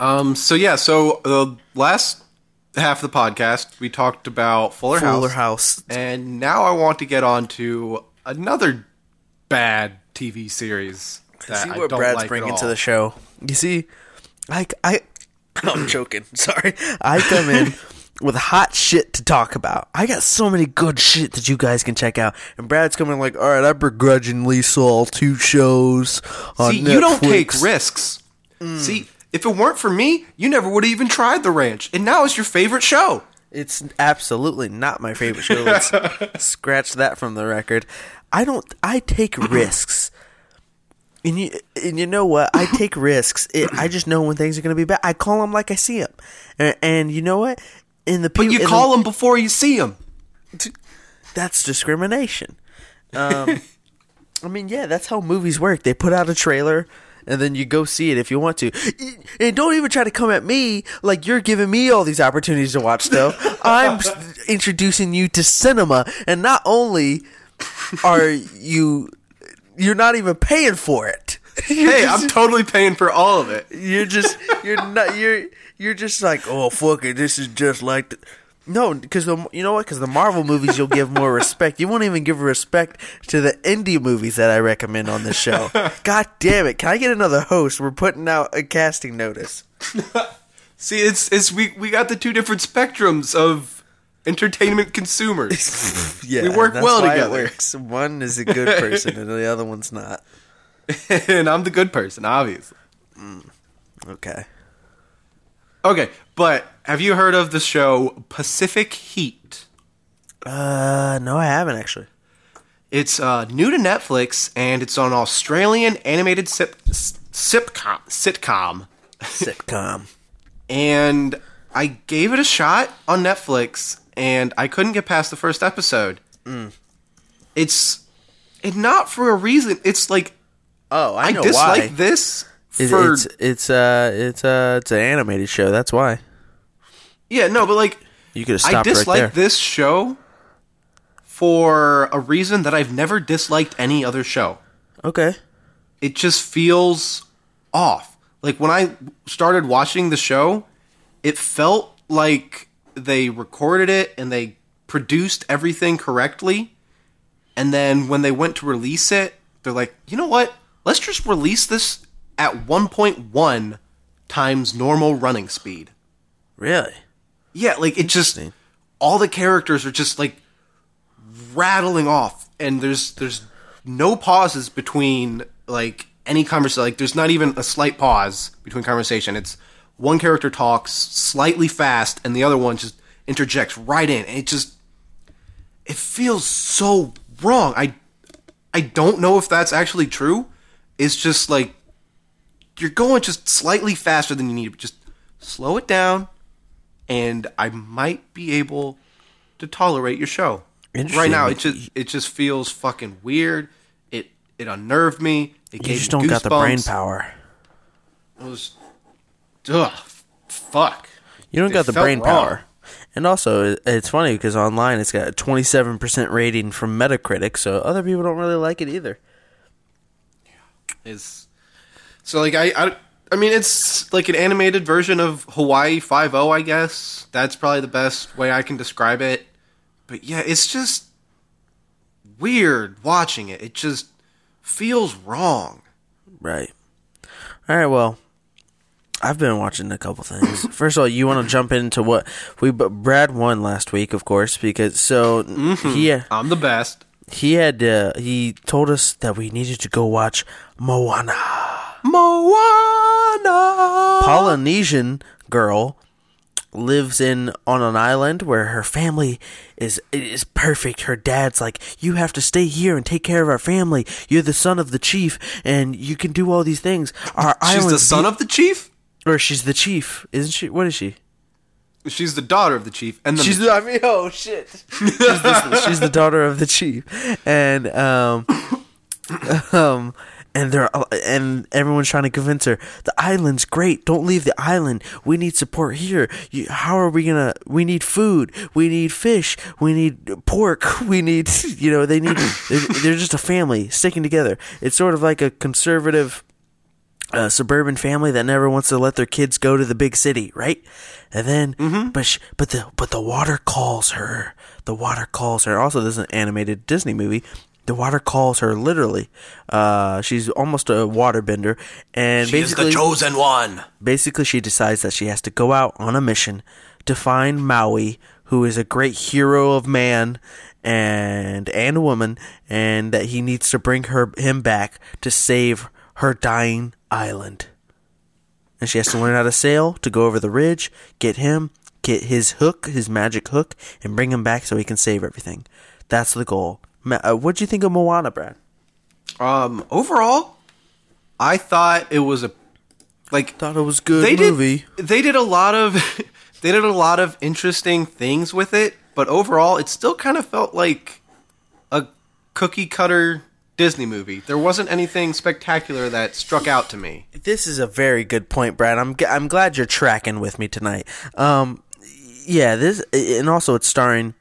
B: Um. So yeah. So the last half of the podcast, we talked about Fuller,
A: Fuller
B: House,
A: House.
B: and now I want to get on to another bad TV series.
A: See
B: I
A: what
B: don't
A: Brad's
B: like
A: bringing to the show. You see, like I, *coughs* I'm joking. *laughs* Sorry, I come in with hot shit to talk about. I got so many good shit that you guys can check out, and Brad's coming like, all right, I begrudgingly saw two shows on
B: See, you don't take
A: Netflix."
B: risks. Mm. See, if it weren't for me, you never would have even tried The Ranch, and now it's your favorite show.
A: It's absolutely not my favorite show. Let's *laughs* scratch that from the record. I don't. I take *clears throat* risks. And you, and you know what? I take *laughs* risks. It, I just know when things are going to be bad. I call them like I see them, and, and you know what? In the
B: But you call them before you see them.
A: that's discrimination. Um, *laughs* I mean, yeah, that's how movies work. They put out a trailer, and then you go see it if you want to. And don't even try to come at me like you're giving me all these opportunities to watch stuff. *laughs* I'm introducing you to cinema, and not only are you, you're not even paying for it. *laughs* You're
B: Hey,
A: just-
B: I'm totally paying for all of it.
A: you're just you're not you're you're just like oh fuck it this is just like the, no because the you know what because the Marvel movies you'll give more respect you won't even give respect to the indie movies that I recommend on this show *laughs* god damn it can I get another host we're putting out a casting notice *laughs*
B: See, it's it's we we got the two different spectrums of entertainment consumers. *laughs*
A: yeah
B: We work well together.
A: works. one is a good *laughs* person and the other one's not
B: and I'm the good person, obviously.
A: okay
B: Okay, but have you heard of the show Pacific Heat?
A: uh no I haven't actually
B: It's uh, new to Netflix, and it's an Australian animated sip, sitcom. Sitcom, *laughs*
A: sitcom
B: and I gave it a shot on Netflix, and I couldn't get past the first episode.
A: Mm.
B: It's it not for a reason. It's like
A: oh I
B: I
A: know
B: dislike
A: why
B: this
A: It-
B: for
A: it's it's uh it's uh it's an animated show that's why
B: yeah no, but like
A: you could have
B: I
A: stopped right
B: dislike
A: there
B: this show for a reason that I've never disliked any other show.
A: okay
B: It just feels off. Like when I started watching the show, it felt like they recorded it and they produced everything correctly. And then when they went to release it, they're like, you know what? Let's just release this at 1.1 times normal running speed.
A: Really?
B: Yeah, like it just all the characters are just like rattling off and there's there's no pauses between like any conversation like there's not even a slight pause between conversation. It's one character talks slightly fast and the other one just interjects right in. And it just it feels so wrong. I I don't know if that's actually true. It's just like you're going just slightly faster than you need. To. Just slow it down and I might be able to tolerate your show. Right now, it just it just feels fucking weird. It it unnerved me. It
A: You
B: gave
A: just
B: me
A: don't got the brain power.
B: It was ugh, fuck.
A: You don't
B: They
A: got the brain
B: wrong.
A: power. And also, it's funny because online it's got a 27% rating from Metacritic, so other people don't really like it either.
B: Is so like I, I I mean it's like an animated version of Hawaii Five O, I guess. That's probably the best way I can describe it. But yeah, it's just weird watching it. It just feels wrong.
A: Right. All right, well, I've been watching a couple things. *laughs* First of all, you want to jump into what we but Brad won last week, of course, because so he
B: I'm the best.
A: he had uh, he told us that we needed to go watch Moana.
B: Moana.
A: Polynesian girl lives in on an island where her family is is perfect. Her dad's like, "You have to stay here and take care of our family. You're the son of the chief, and you can do all these things." Our island.
B: She's the son
A: be-
B: of the chief.
A: Or she's the chief, isn't she? What is she?
B: She's the daughter of the chief, and
A: She's the, I mean, oh shit. she's, the, she's the daughter of the chief, and um, *coughs* um, and they're and everyone's trying to convince her the island's great. Don't leave the island. We need support here. You, how are we gonna? We need food. We need fish. We need pork. *laughs* We need *laughs* you know they need. *coughs* They're, they're just a family sticking together. It's sort of like a conservative a suburban family that never wants to let their kids go to the big city, right? And then, but sh- but the but the water calls her. The water calls her. Also, this is an animated Disney movie. The water calls her literally. Uh, she's almost a waterbender, and
B: she is
A: basically,
B: the chosen one.
A: basically, she decides that she has to go out on a mission to find Maui, who is a great hero of man and and woman, and that he needs to bring her him back to save her dying island. And she has to learn how to sail to go over the ridge, get him, get his hook, his magic hook, and bring him back so he can save everything. That's the goal. Ma- uh, what'd you think of Moana, Brad?
B: Um, overall, I thought it was a like
A: Thought it was good
B: they
A: movie.
B: did they did a lot of *laughs* they did a lot of interesting things with it, but overall, it still kind of felt like a cookie cutter Disney movie. There wasn't anything spectacular that struck out to me.
A: This is a very good point, Brad. I'm g- I'm glad you're tracking with me tonight. Um, yeah, this and also it's starring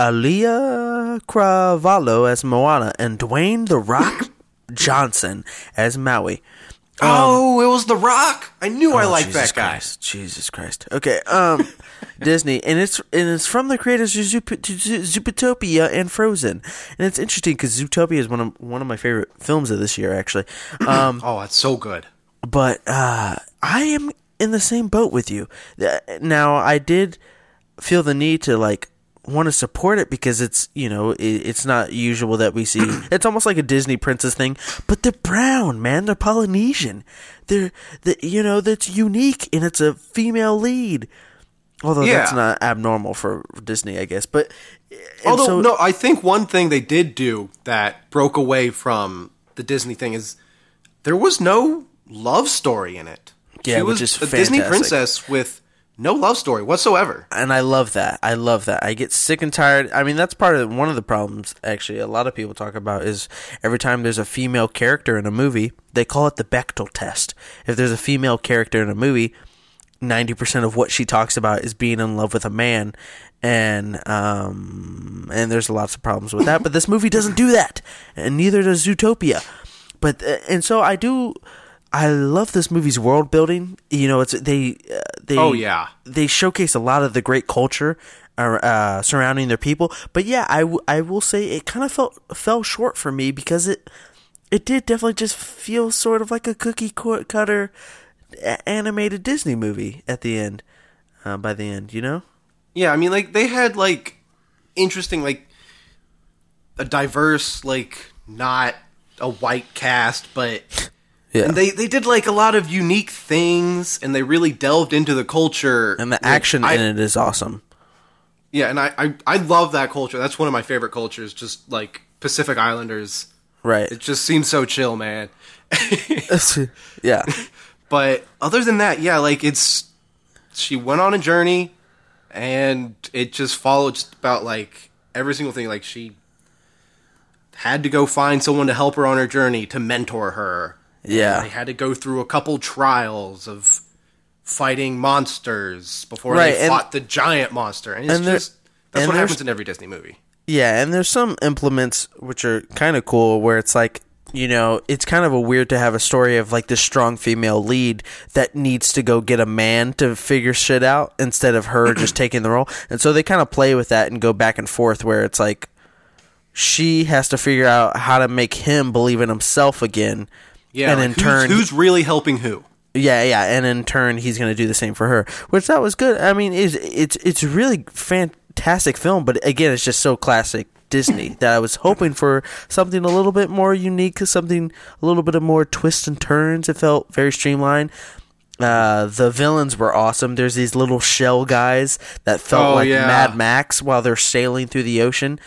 A: Auli'i Cravalho as Moana and Dwayne the Rock *coughs* Johnson as Maui.
B: Oh, it was The Rock. I knew I
A: Oh,
B: liked
A: Jesus
B: that guy.
A: Christ. Jesus Christ. Okay. Um, *laughs* Disney, and it's and it's from the creators of Zoop- Zootopia and Frozen, and it's interesting because Zootopia is one of one of my favorite films of this year, actually. *clears throat* Um,
B: Oh, it's so good.
A: but uh, I am in the same boat with you. Uh, Now, I did feel the need to like want to support it because it's you know it, it's not usual that we see. *clears throat* it's almost like a Disney princess thing, but they're brown, man. They're Polynesian. They're the you know that's unique and it's a female lead. Although that's not abnormal for Disney, I guess. But
B: Although
A: so-
B: no, I think one thing they did do that broke away from the Disney thing is there was no love story in it.
A: Yeah,
B: she was a Disney princess with no love story whatsoever.
A: and I love that. I love that. I get sick and tired. I mean, that's part of one of the problems. Actually, a lot of people talk about is every time there's a female character in a movie, they call it the Bechdel test. If there's a female character in a movie, ninety percent of what she talks about is being in love with a man, and um, and there's lots of problems with that. But this movie doesn't do that, and neither does Zootopia. But uh, and so I do. I love this movie's world building. You know, it's they uh, they
B: Oh, yeah.
A: they showcase a lot of the great culture uh, uh, surrounding their people. But yeah, I, w- I will say it kind of felt fell short for me because it it did definitely just feel sort of like a cookie cutter animated Disney movie at the end. Uh, by the end, you know.
B: Yeah, I mean like they had like interesting like a diverse like not a white cast, but
A: Yeah.
B: and they they did like a lot of unique things and they really delved into the culture
A: and the
B: Like,
A: action
B: I-
A: in it is awesome.
B: Yeah, and I, I I love that culture. That's one of my favorite cultures. Just like Pacific Islanders.
A: Right.
B: It just seems so chill, man. *laughs*
A: yeah. *laughs*
B: But other than that, yeah, like it's she went on a journey and it just followed just about like every single thing. Like she had to go find someone to help her on her journey to mentor her.
A: Yeah.
B: They had to go through a couple trials of fighting monsters before
A: Right,
B: they
A: and-
B: fought the giant monster, and it's
A: and
B: just that's what happens in every Disney movie.
A: Yeah, and there's some implements which are kind of cool where it's like, you know, it's kind of a weird to have a story of like this strong female lead that needs to go get a man to figure shit out instead of her just *clears throat* taking the role. And so they kind of play with that and go back and forth where it's like she has to figure out how to make him believe in himself again.
B: Yeah,
A: and
B: like,
A: in
B: who's,
A: turn
B: who's really helping who?
A: yeah, yeah, and in turn he's going to do the same for her, which that was good. I mean, it's it's it's really fantastic film, but again, it's just so classic Disney *coughs* that I was hoping for something a little bit more unique, something a little bit of more twists and turns. It felt very streamlined. Uh, the villains were awesome. There's these little shell guys that felt
B: Oh,
A: like
B: yeah.
A: Mad Max while they're sailing through the ocean.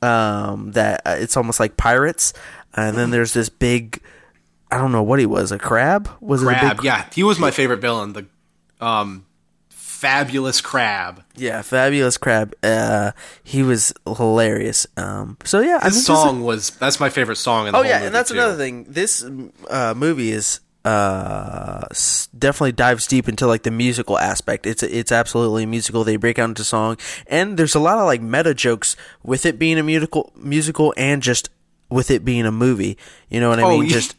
A: Um, that uh, it's almost like pirates. And then there's this big, I don't know what he was, a crab? Was it a
B: Crab, yeah, he was my favorite villain. The um, fabulous crab.
A: Yeah, fabulous crab. Uh, he was hilarious. Um, so yeah, think
B: song was that's my favorite song in the
A: oh
B: whole
A: yeah, and that's
B: too.
A: another thing. This uh, movie is uh, definitely dives deep into like the musical aspect. It's it's absolutely musical. They break out into song, and there's a lot of like meta jokes with it being a musical, musical, and just with it being a movie. You know what I
B: Oh,
A: mean?
B: yeah.
A: Just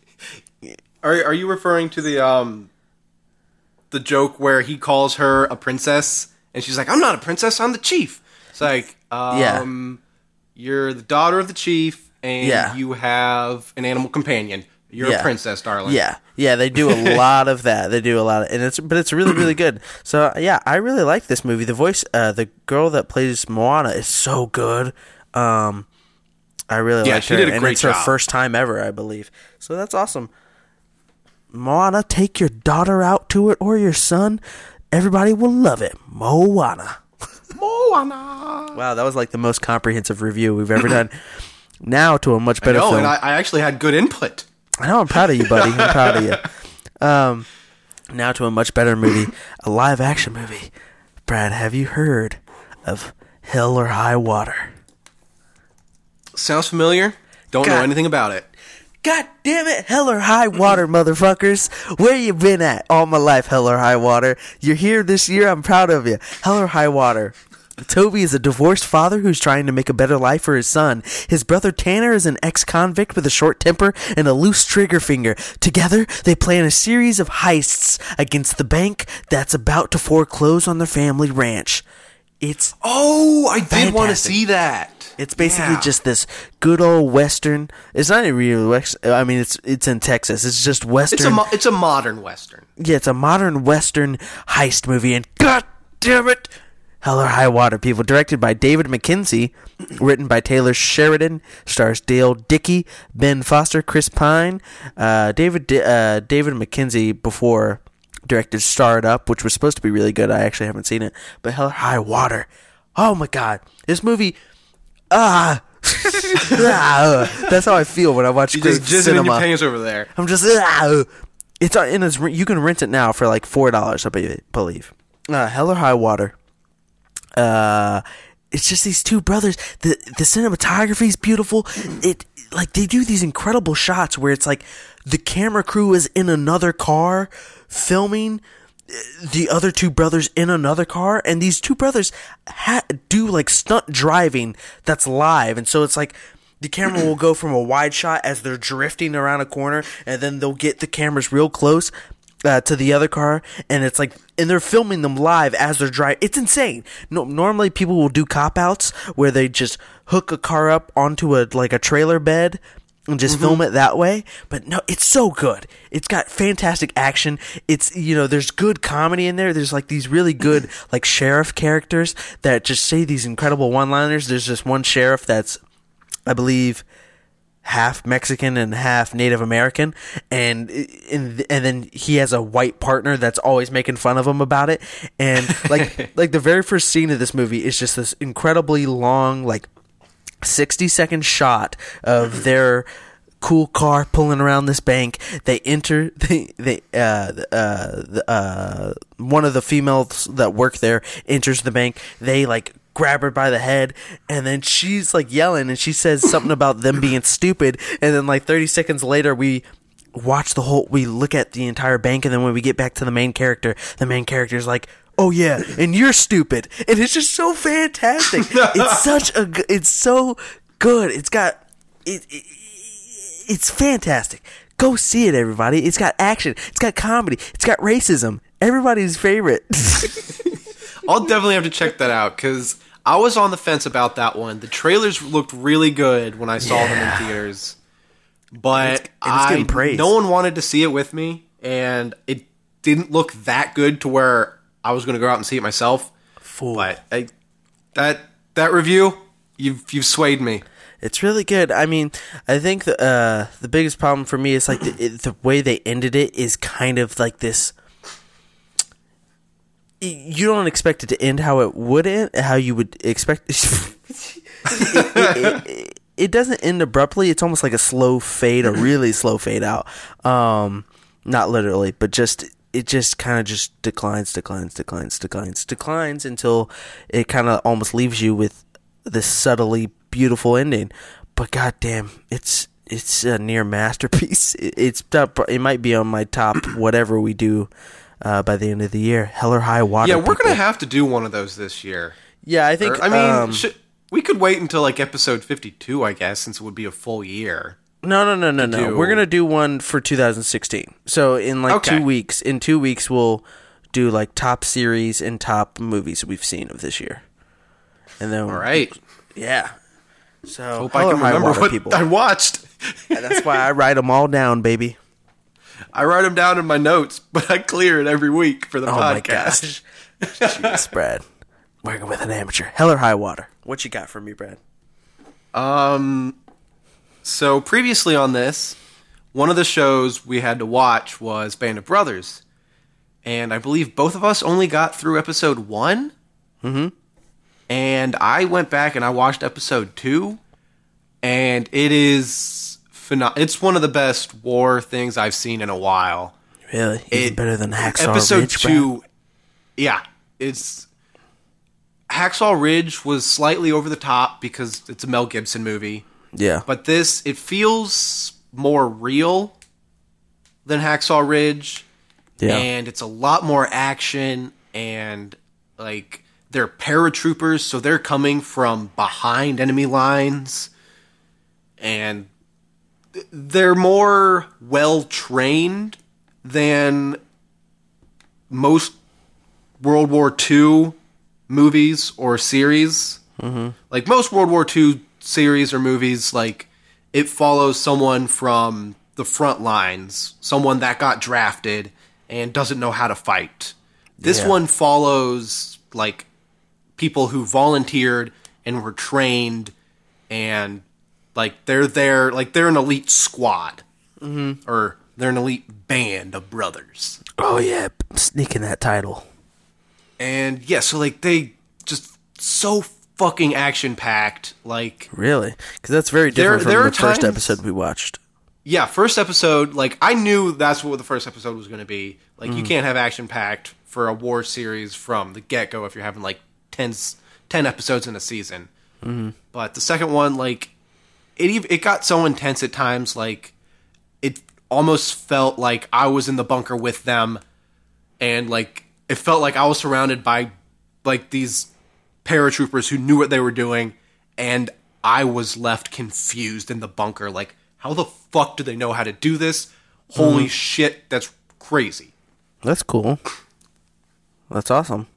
B: Are are you referring to the um the joke where he calls her a princess and she's like, "I'm not a princess, I'm the chief." It's like,
A: Yeah.
B: um you're the daughter of the chief and
A: Yeah.
B: you have an animal companion. You're
A: Yeah.
B: a princess, darling.
A: Yeah, yeah, they do a *laughs* lot of that. They do a lot of, and it's but it's really really good. So yeah, I really like this movie. The voice, uh, the girl that plays Moana is so good. Um, I really
B: Yeah,
A: like her, and it's her first time ever, I believe. So that's awesome. Moana, take your daughter out to it or your son. Everybody will love it. Moana. *laughs*
B: Moana.
A: Wow, that was like the most comprehensive review we've ever done. *laughs* Now to a much better
B: No,
A: film.
B: and I, I actually had good input.
A: I know. I'm proud of you, buddy. I'm proud of you. *laughs* Um, now to a much better movie, a live action movie. Brad, have you heard of Hell or High Water?
B: Sounds familiar? Don't know anything about it.
A: God damn it, Hell or High Water, motherfuckers! Where you been at all my life, Hell or High Water? You're here this year. I'm proud of you. Hell or High Water. Toby is a divorced father who's trying to make a better life for his son. His brother Tanner is an ex-convict with a short temper and a loose trigger finger. Together, they plan a series of heists against the bank that's about to foreclose on their family ranch. It's
B: Oh, I did want to see that.
A: It's basically
B: Yeah.
A: just this good old western. It's not a real Wex- I mean, it's it's in Texas. It's just western.
B: It's a mo- it's a modern western.
A: yeah, it's a modern western heist movie, and god damn it, Hell or High Water, people. Directed by David Mackenzie, written by Taylor Sheridan, stars Dale Dickey, Ben Foster, Chris Pine, uh, David uh, David Mackenzie before directed Starred Up, which was supposed to be really good. I actually haven't seen it, but Hell or High Water. Oh my god, this movie. Ah. Ah, *laughs* that's how I feel when I watch
B: You
A: great
B: just
A: cinema.
B: your pants over there.
A: I'm just ah. it's in its you can rent it now for like four dollars. I believe. Uh, Hell or High Water. Uh, it's just these two brothers. the The cinematography is beautiful. It like they do these incredible shots where it's like the camera crew is in another car filming the other two brothers in another car, and these two brothers ha- do like stunt driving that's live, and so it's like the camera will go from a wide shot as they're drifting around a corner, and then they'll get the cameras real close uh, to the other car, and it's like, and they're filming them live as they're driving. It's insane. No, normally people will do cop outs where they just hook a car up onto a like a trailer bed and just mm-hmm. film it that way. But no, it's so good. It's got fantastic action. It's you know, there's good comedy in there. There's like these really good *clears throat* like sheriff characters that just say these incredible one-liners. There's this one sheriff that's I believe half Mexican and half Native American, and and and then he has a white partner that's always making fun of him about it. And like *laughs* like the very first scene of this movie is just this incredibly long like 60 second shot of *laughs* their cool car pulling around this bank. They enter *laughs* they uh uh the, uh one of the females that work there enters the bank. They like grab her by the head and then she's like yelling and she says something about them *laughs* being stupid and then like 30 seconds later we watch the whole we look at the entire bank and then when we get back to the main character the main character is like oh yeah and you're stupid. And it's just so fantastic. *laughs* It's such a, it's so good. It's got it, it it's fantastic. Go see it everybody. It's got action. It's got comedy. It's got racism. Everybody's favorite. *laughs*
B: I'll definitely have to check that out because I was on the fence about that one. The trailers looked really good when I saw them in theaters, but
A: it's- it's
B: I no one wanted to see it with me, and it didn't look that good to where I was going to go out and see it myself.
A: Fool.
B: But I, that that review, you've you've swayed me.
A: It's really good. I mean, I think the uh, the biggest problem for me is like the, it, the way they ended it is kind of like this. You don't expect it to end how it would end, how you would expect. it, *laughs* it- it- it doesn't end abruptly. It's almost like a slow fade, a *clears throat* really slow fade out. Um, not literally, but just it just kind of just declines, declines, declines, declines, declines until it kind of almost leaves you with this subtly beautiful ending. But goddamn, it's it's a near masterpiece. *laughs* It, it's top, it might be on my top *clears throat* whatever we do uh, by the end of the year. Hell or high water.
B: Yeah, we're
A: people.
B: gonna have to do one of those this year.
A: Yeah, I think.
B: Or, I mean,
A: um,
B: should, we could wait until like episode fifty-two, I guess, since it would be a full year.
A: No, no, no, no, no.
B: do-
A: We're gonna do one for 2016. So in like
B: Okay.
A: two weeks, in two weeks, we'll do like top series and top movies we've seen of this year. And then,
B: All right.
A: yeah. So
B: Hope I can remember what
A: people.
B: I watched. *laughs*
A: And that's why I write them all down, baby.
B: I write them down in my notes, but I clear it every week for the
A: Oh my
B: podcast.
A: gosh, jeez, *laughs* Brad, working with an amateur. Hell or High Water. What you got for me, Brad?
B: Um, so previously on this, one of the shows we had to watch was Band of Brothers, and I believe both of us only got through episode one. Mm-hmm. And I went back and I watched episode two, and it is pheno- It's one of the best war things I've seen in a while.
A: Really, even
B: It-
A: better than Hacksaw
B: episode
A: Ridge, Brad?
B: two yeah it's hacksaw ridge was slightly over the top because it's a mel gibson movie
A: Yeah,
B: but this it feels more real than hacksaw ridge
A: yeah,
B: and it's a lot more action and like they're paratroopers so they're coming from behind enemy lines and they're more well trained than most World War II movies or series. Mm-hmm. Like most World War II series or movies, like it follows someone from the front lines, someone that got drafted and doesn't know how to fight. This
A: Yeah.
B: one follows like people who volunteered and were trained and like they're there like they're an elite squad mm-hmm. or they're an elite band of brothers
A: oh yeah, sneaking that title.
B: and yeah so like they just so fucking action packed like
A: Really? Because that's very different
B: there
A: from
B: are
A: the first
B: times-
A: episode we watched.
B: yeah first episode like i knew that's what the first episode was going to be like
A: Mm.
B: you can't have action packed for a war series from the get-go if you're having like 10, s- 10 episodes in a season
A: Mm-hmm.
B: but the second one like it it got so intense at times like it almost felt like i was in the bunker with them and like it felt like i was surrounded by like these paratroopers who knew what they were doing and i was left confused in the bunker like how the fuck do they know how to do this holy shit that's crazy
A: That's cool. That's awesome.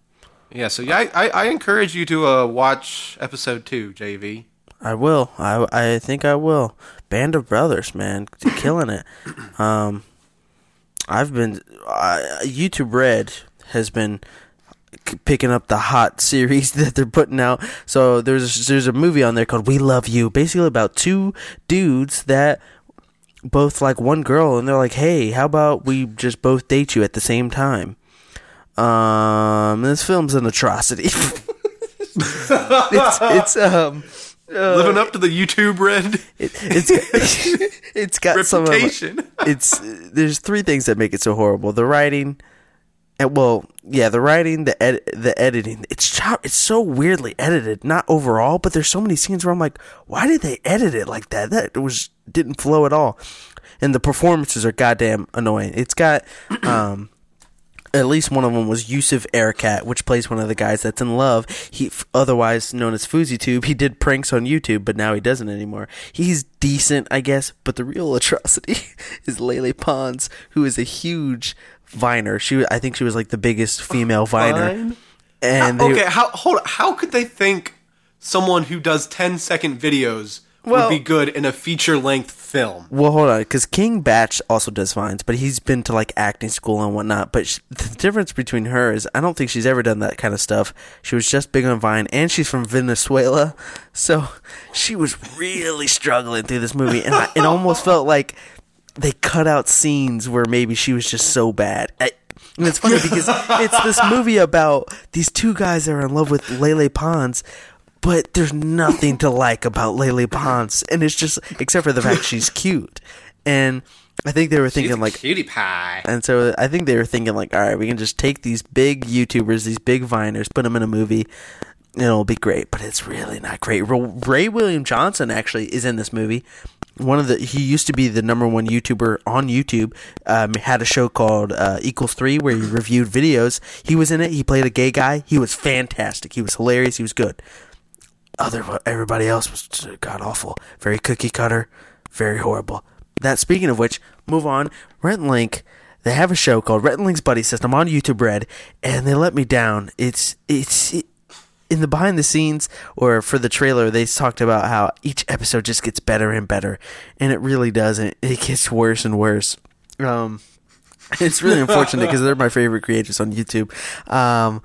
B: yeah so yeah i, I, I encourage you to uh, watch episode 2 jv
A: I will. I I think I will. Band of Brothers, man, killing it. *clears throat* Um, I've been uh, YouTube Red has been picking up the hot *laughs* series that they're putting out. So there's there's a movie on there called We Love You, basically about two dudes that both like one girl, and they're like, "Hey, how about we just both date you at the same time?" Um, this film's an atrocity. *laughs* it's it's um.
B: living up to the youtube red
A: It, it's *laughs* it's got some of
B: reputation
A: it's there's three things that make it so horrible: the writing, and well, yeah, the writing, the ed- the editing. It's chop, it's so weirdly edited. Not overall, but there's so many scenes where I'm like, why did they edit it like that? That was didn't flow at all. And the performances are goddamn annoying. It's got *clears throat* um at least one of them was Yusuf Erakat, which plays one of the guys that's in love. He, otherwise known as FouseyTube, he did pranks on YouTube, but now he doesn't anymore. He's decent, I guess, but the real *laughs* atrocity is Lele Pons, who is a huge viner. She, I think she was like the biggest female viner.
B: Fine.
A: And they-
B: okay, how hold on, how could they think someone who does 10 second videos
A: Well-
B: would be good in a feature length film?
A: Well, hold on, because King Bach also does vines, but he's been to like acting school and whatnot. But sh- the difference between her is, I don't think she's ever done that kind of stuff. She was just big on Vine, and she's from Venezuela, *laughs* so she was really struggling through this movie, and I, it almost felt like they cut out scenes where maybe she was just so bad. I, and it's funny because *laughs* it's this movie about these two guys that are in love with Lele Pons, but there's nothing to like about Lele Pons, and it's just except for the fact she's cute. And I think they were thinking like,
B: cutie pie.
A: and so I think they were thinking like, all right, we can just take these big YouTubers, these big Viners, put them in a movie, and it'll be great. But it's really not great. Ray William Johnson actually is in this movie. One of the he used to be the number one YouTuber on YouTube. Um, had a show called uh, Equals Three where he reviewed videos. He was in it. He played a gay guy. He was fantastic. He was hilarious. He was good other everybody else was god awful, very cookie cutter, very horrible. That speaking of which, move on. Rhett & Link, they have a show called Rhett & Link's Buddy System on YouTube Red, and they let me down. It's it's it, in the behind the scenes or for the trailer. They talked about how each episode just gets better and better, and it really doesn't. It gets worse and worse. Um, *laughs* it's really unfortunate because they're my favorite creators on YouTube. Um,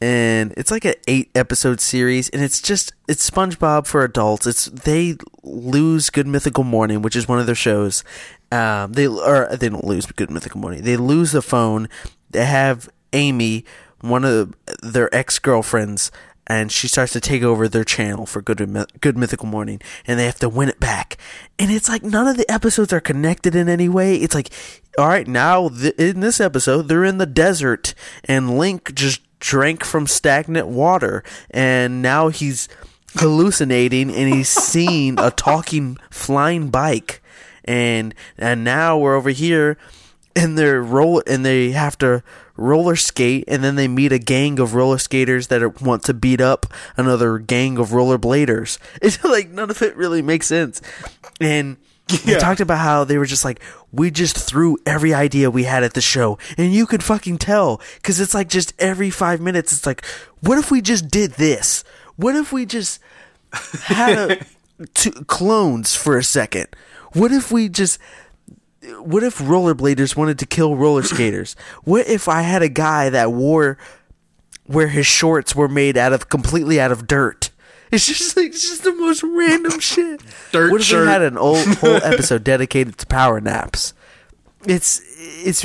A: and it's like an eight episode series and it's just it's SpongeBob for adults. It's they lose Good Mythical Morning, which is one of their shows. Um, they or they don't lose Good Mythical Morning. They lose the phone. They have Amy, one of their ex girlfriends, and she starts to take over their channel for Good Good Mythical Morning, and they have to win it back. And it's like none of the episodes are connected in any way. It's like, all right, now th- in this episode they're in the desert, and Link just drank from stagnant water, and now he's hallucinating, and he's *laughs* seeing a talking flying bike, and and now we're over here and they're roll and they have to roller skate and then they meet a gang of roller skaters that want to beat up another gang of roller bladers. *laughs* It's like none of it really makes sense. And they
B: Yeah.
A: talked about how they were just like we just threw every idea we had at the show and you could fucking tell because it's like just every five minutes it's like what if we just did this? What if we just had a, *laughs* two clones for a second? What if we just what if rollerbladers wanted to kill roller skaters? What if I had a guy that wore where his shorts were made out of completely out of dirt? It's just like it's just the most random *laughs* shit.
B: Dirt
A: what if
B: shirt.
A: we had an old whole *laughs* episode dedicated to power naps? It's it's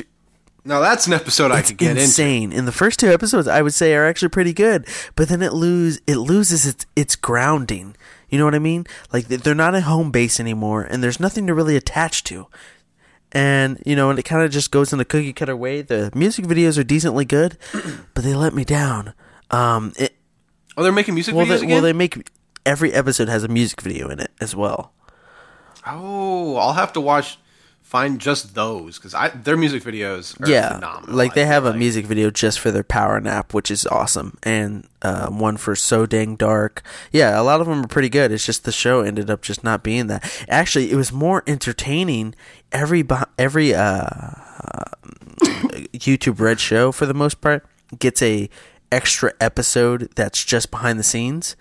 B: Now that's an episode I could get into.
A: insane. In the first two episodes, I would say are actually pretty good, but then it lose it loses its its grounding. You know what I mean? Like they- they're not a home base anymore, and there's nothing to really attach to. And you know, and it kind of just goes in a cookie cutter way. The music videos are decently good, *clears throat* but they let me down. Um, it,
B: Oh, they're making music
A: well,
B: videos
A: they,
B: again.
A: well, they make every episode has a music video in it as well.
B: oh, I'll have to watch. Find just those because I their music videos. Are
A: yeah,
B: phenomenal.
A: like they have a music video just for their power nap, which is awesome, and uh, one for so dang dark. Yeah, a lot of them are pretty good. It's just the show ended up just not being that. Actually, it was more entertaining. Every every uh, YouTube Red show for the most part gets a extra episode that's just behind the scenes,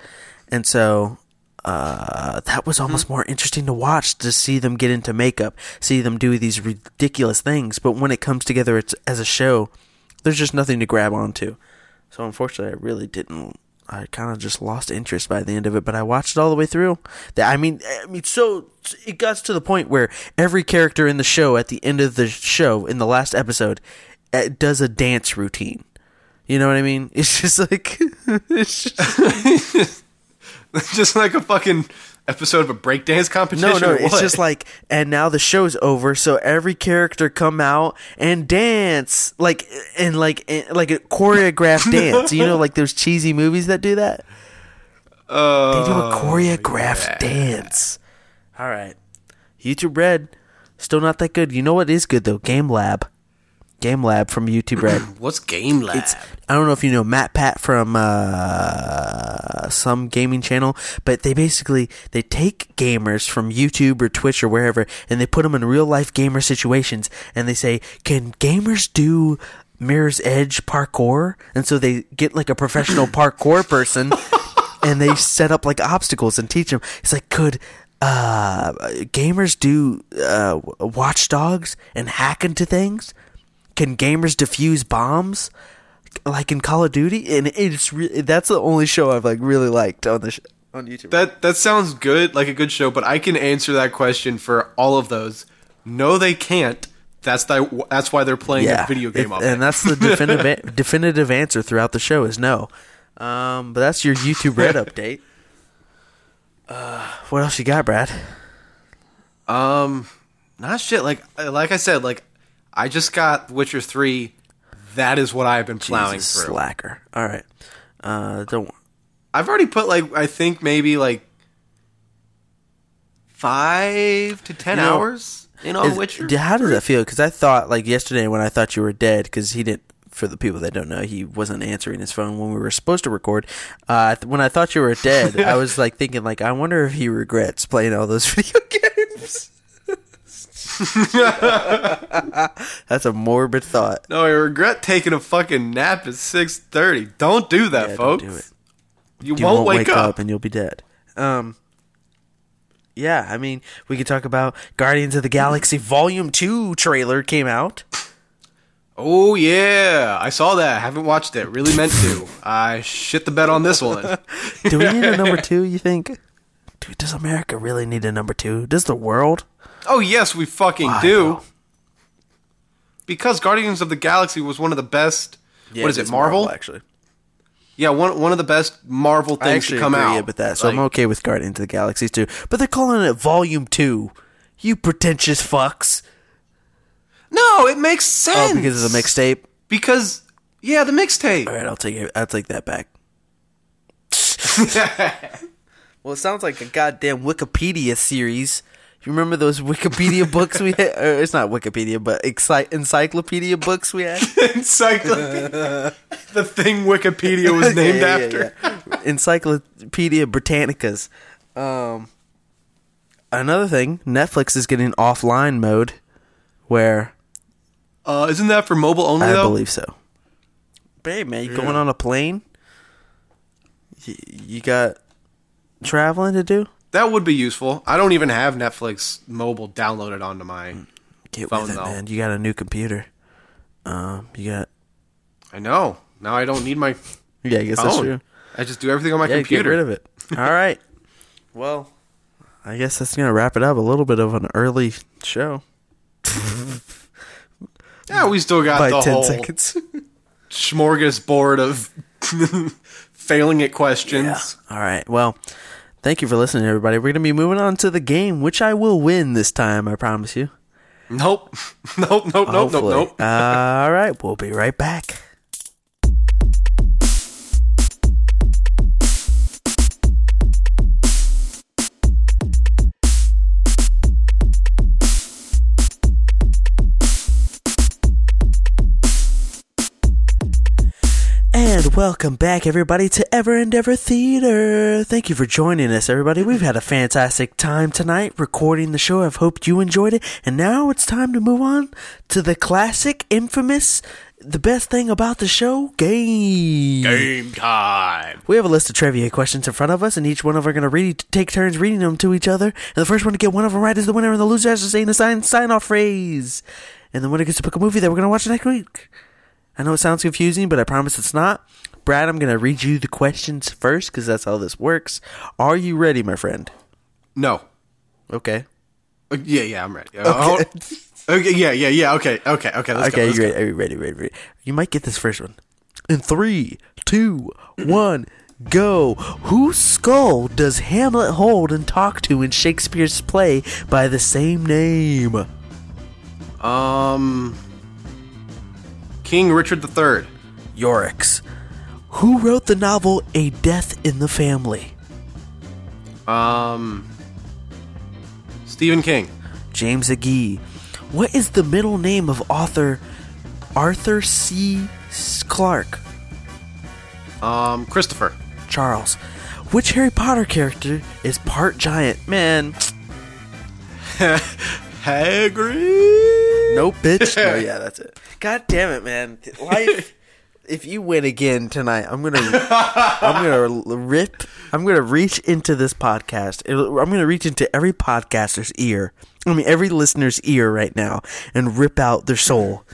A: and so uh, that was almost more interesting to watch to see them get into makeup, see them do these ridiculous things. But when it comes together it's, as a show, there's just nothing to grab onto. So unfortunately, I really didn't. I kind of just lost interest by the end of it, but I watched it all the way through. That I mean, I mean, so it got to the point where every character in the show at the end of the show in the last episode uh, does a dance routine. You know what I mean? *laughs* It's just like *laughs* it's just, *laughs* *laughs*
B: just like a fucking episode of a breakdance competition.
A: No, no, it's just like, and now the show's over, so every character come out and dance, like, and like, and, like a choreographed *laughs* dance. You know, like those cheesy movies that do that.
B: Uh,
A: They do a choreographed
B: yeah.
A: dance. All right, YouTube Red, still not that good. You know what is good though? Game Lab. Game Lab from YouTube Red. *clears throat*
B: What's Game Lab?
A: It's I don't know if you know MatPat from uh, some gaming channel, but they basically they take gamers from YouTube or Twitch or wherever, and they put them in real life gamer situations, and they say, "Can gamers do?" Mirror's Edge parkour, and so they get like a professional *laughs* parkour person, and they set up like obstacles and teach them. It's like, could uh, gamers do uh, Watch Dogs and hack into things? Can gamers defuse bombs like in Call of Duty? And it's re- that's the only show I've like really liked on the sh- on YouTube.
B: that that sounds good, like a good show, but I can answer that question for all of those. No, they can't. That's the, that's why they're playing a video game of
A: and that's the definitive *laughs* definitive answer throughout the show is no. Um, but that's your YouTube Red *laughs* update. Uh, what else you got, Brad?
B: Um, not shit. Like like I said, like I just got Witcher three. That is what I've been plowing
A: Jesus,
B: through.
A: slacker. All right. Uh, don't.
B: I've already put like I think maybe like five to ten
A: You know,
B: hours in on
A: Is-
B: Witcher.
A: d- how does that feel? Because I thought, like yesterday, when I thought you were dead, because he didn't. For the people that don't know, he wasn't answering his phone when we were supposed to record. Uh, th- when I thought you were dead, I was like thinking, like, I wonder if he regrets playing all those *laughs* video games. *laughs* That's a morbid thought.
B: No, I regret taking a fucking nap at six thirty. Don't do that,
A: Yeah,
B: folks.
A: do it.
B: You,
A: You
B: won't, wake, up.
A: and you'll be dead. Um. Yeah, I mean, we could talk about Guardians of the Galaxy Volume Two trailer came out.
B: Oh yeah, I saw that. Haven't watched it. Really meant to. I shit the bed on this one. *laughs*
A: Do we need a number *laughs* two? You think? Dude, does America really need a number two? Does the world?
B: Oh yes, we fucking do. Because Guardians of the Galaxy was one of the best. what is it,
A: it's
B: Marvel?
A: actually,
B: Yeah, one one of the best Marvel things to come
A: agree
B: out
A: with that. So I'm okay with Guardians of the Galaxy too. But they're calling it Volume Two. You pretentious fucks!
B: No, it makes sense.
A: Oh, because of the mixtape.
B: Because yeah, the mixtape.
A: All right, I'll take it. I'll take that back. *laughs* Well, it sounds like a goddamn Wikipedia series. You remember those Wikipedia books we had? Or it's not Wikipedia, but exci- encyclopedia books we had. *laughs*
B: Encyclopedia. the thing Wikipedia was *laughs* named
A: Yeah, yeah,
B: after.
A: yeah. Encyclopedia Britannicas. Um, another thing, Netflix is getting offline mode, where
B: Uh, isn't that for mobile only
A: I
B: though?
A: believe so. Babe, man, you going on a plane? You got traveling to do?
B: That would be useful. I don't even have Netflix mobile downloaded onto my.
A: Get
B: Phone,
A: it,
B: though.
A: man. You got a new computer. Um, you got.
B: I know. Now I don't need my *laughs*
A: Yeah, I guess that's true.
B: I just do everything on my
A: Yeah,
B: computer.
A: get rid of it. *laughs* All right. Well, I guess that's gonna wrap it up. A little bit of an early show *laughs*
B: Yeah, we still got
A: by
B: the
A: ten
B: whole
A: seconds.
B: smorgasbord of failing at questions.
A: All right. Well, thank you for listening, everybody. We're gonna be moving on to the game, which I will win this time. I promise you.
B: Nope. *laughs* Nope. Nope. Nope. Nope.
A: Hopefully.
B: Nope.
A: All right. We'll be right back. Welcome back, everybody, to Ever and Ever Theater. Thank you for joining us, everybody. We've had a fantastic time tonight recording the show. I've hoped you enjoyed it. And now it's time to move on to the classic, infamous, the best thing about the show game.
B: Game time.
A: We have a list of trivia questions in front of us, and each one of us are going to read, take turns reading them to each other. And the first one to get one of them right is the winner, and the loser has to say the sign sign off phrase. And the winner gets to pick a movie that we're going to watch next week. I know it sounds confusing, but I promise it's not. Brad, I'm going to read you the questions first because that's how this works. Are you ready, my friend?
B: No.
A: Okay.
B: Uh, Yeah. Yeah. I'm ready. Uh,
A: Okay.
B: okay. Yeah. Yeah. Yeah. Okay. Okay. Okay. Let's
A: okay,
B: go. Let's
A: you ready? Are you ready? Ready? Ready? You might get this first one. In three, two, one, go. Whose skull does Hamlet hold and talk to in Shakespeare's play by the same name?
B: Um. King Richard III.
A: Yorick's. Who wrote the novel A Death in the Family?
B: Um. Stephen King.
A: James Agee. What is the middle name of author Arthur C. Clarke?
B: Um, Christopher.
A: Charles. Which Harry Potter character is part giant? Man, *laughs*
B: Hagrid.
A: nope, bitch. no, *laughs* yeah, that's it. God damn it, man. Life. If you win again tonight, I'm gonna, I'm gonna *laughs* rip, I'm gonna reach into this podcast. I'm gonna reach into every podcaster's ear. I mean, every listener's ear right now, and rip out their soul.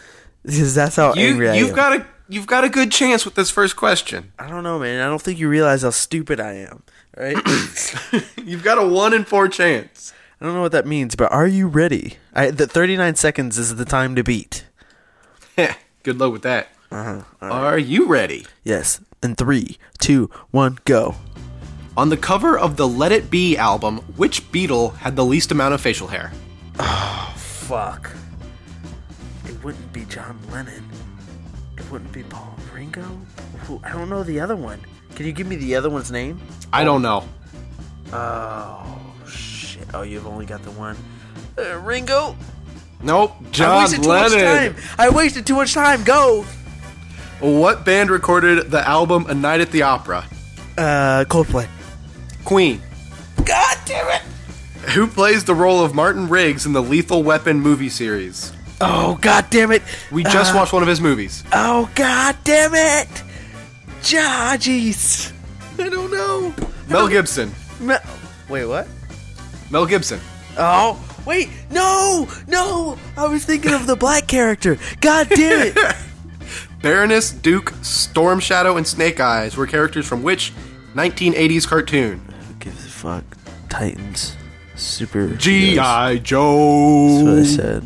A: Because that's how
B: You,
A: angry I
B: you've
A: am.
B: got a you've got a good chance with this first question.
A: I don't know, man. I don't think you realize how stupid I am. Right? *laughs*
B: You've got a one in four chance.
A: I don't know what that means, but are you ready? I, the 39 seconds is the time to beat. *laughs*
B: good luck with that.
A: Uh-huh.
B: Are you ready?
A: Yes. In three, two, one, go.
B: On the cover of the Let It Be album, which Beatle had the least amount of facial hair?
A: Oh, *sighs* fuck. It wouldn't be John Lennon. It wouldn't be Paul Ringo. I don't know the other one. Can you give me the other one's name?
B: I don't know.
A: Oh shit! Oh, you've only got the one. Uh, Ringo.
B: Nope, John I
A: wasted too much time. I wasted too much time. Go.
B: What band recorded the album A Night at the Opera?
A: Uh, Coldplay.
B: Queen.
A: God damn it!
B: Who plays the role of Martin Riggs in the Lethal Weapon movie series?
A: Oh god damn it!
B: We just
A: Uh,
B: watched one of his movies.
A: Oh god damn it! Ja, jeez. I don't know.
B: Mel Gibson.
A: Me- Wait, what?
B: Mel Gibson.
A: Oh, wait, no, no! I was thinking of the black character. God damn it! *laughs*
B: Baroness, Duke, Storm Shadow, and Snake Eyes were characters from which 1980s cartoon?
A: Who gives a fuck? Titans, super.
B: G.I. Joe.
A: That's what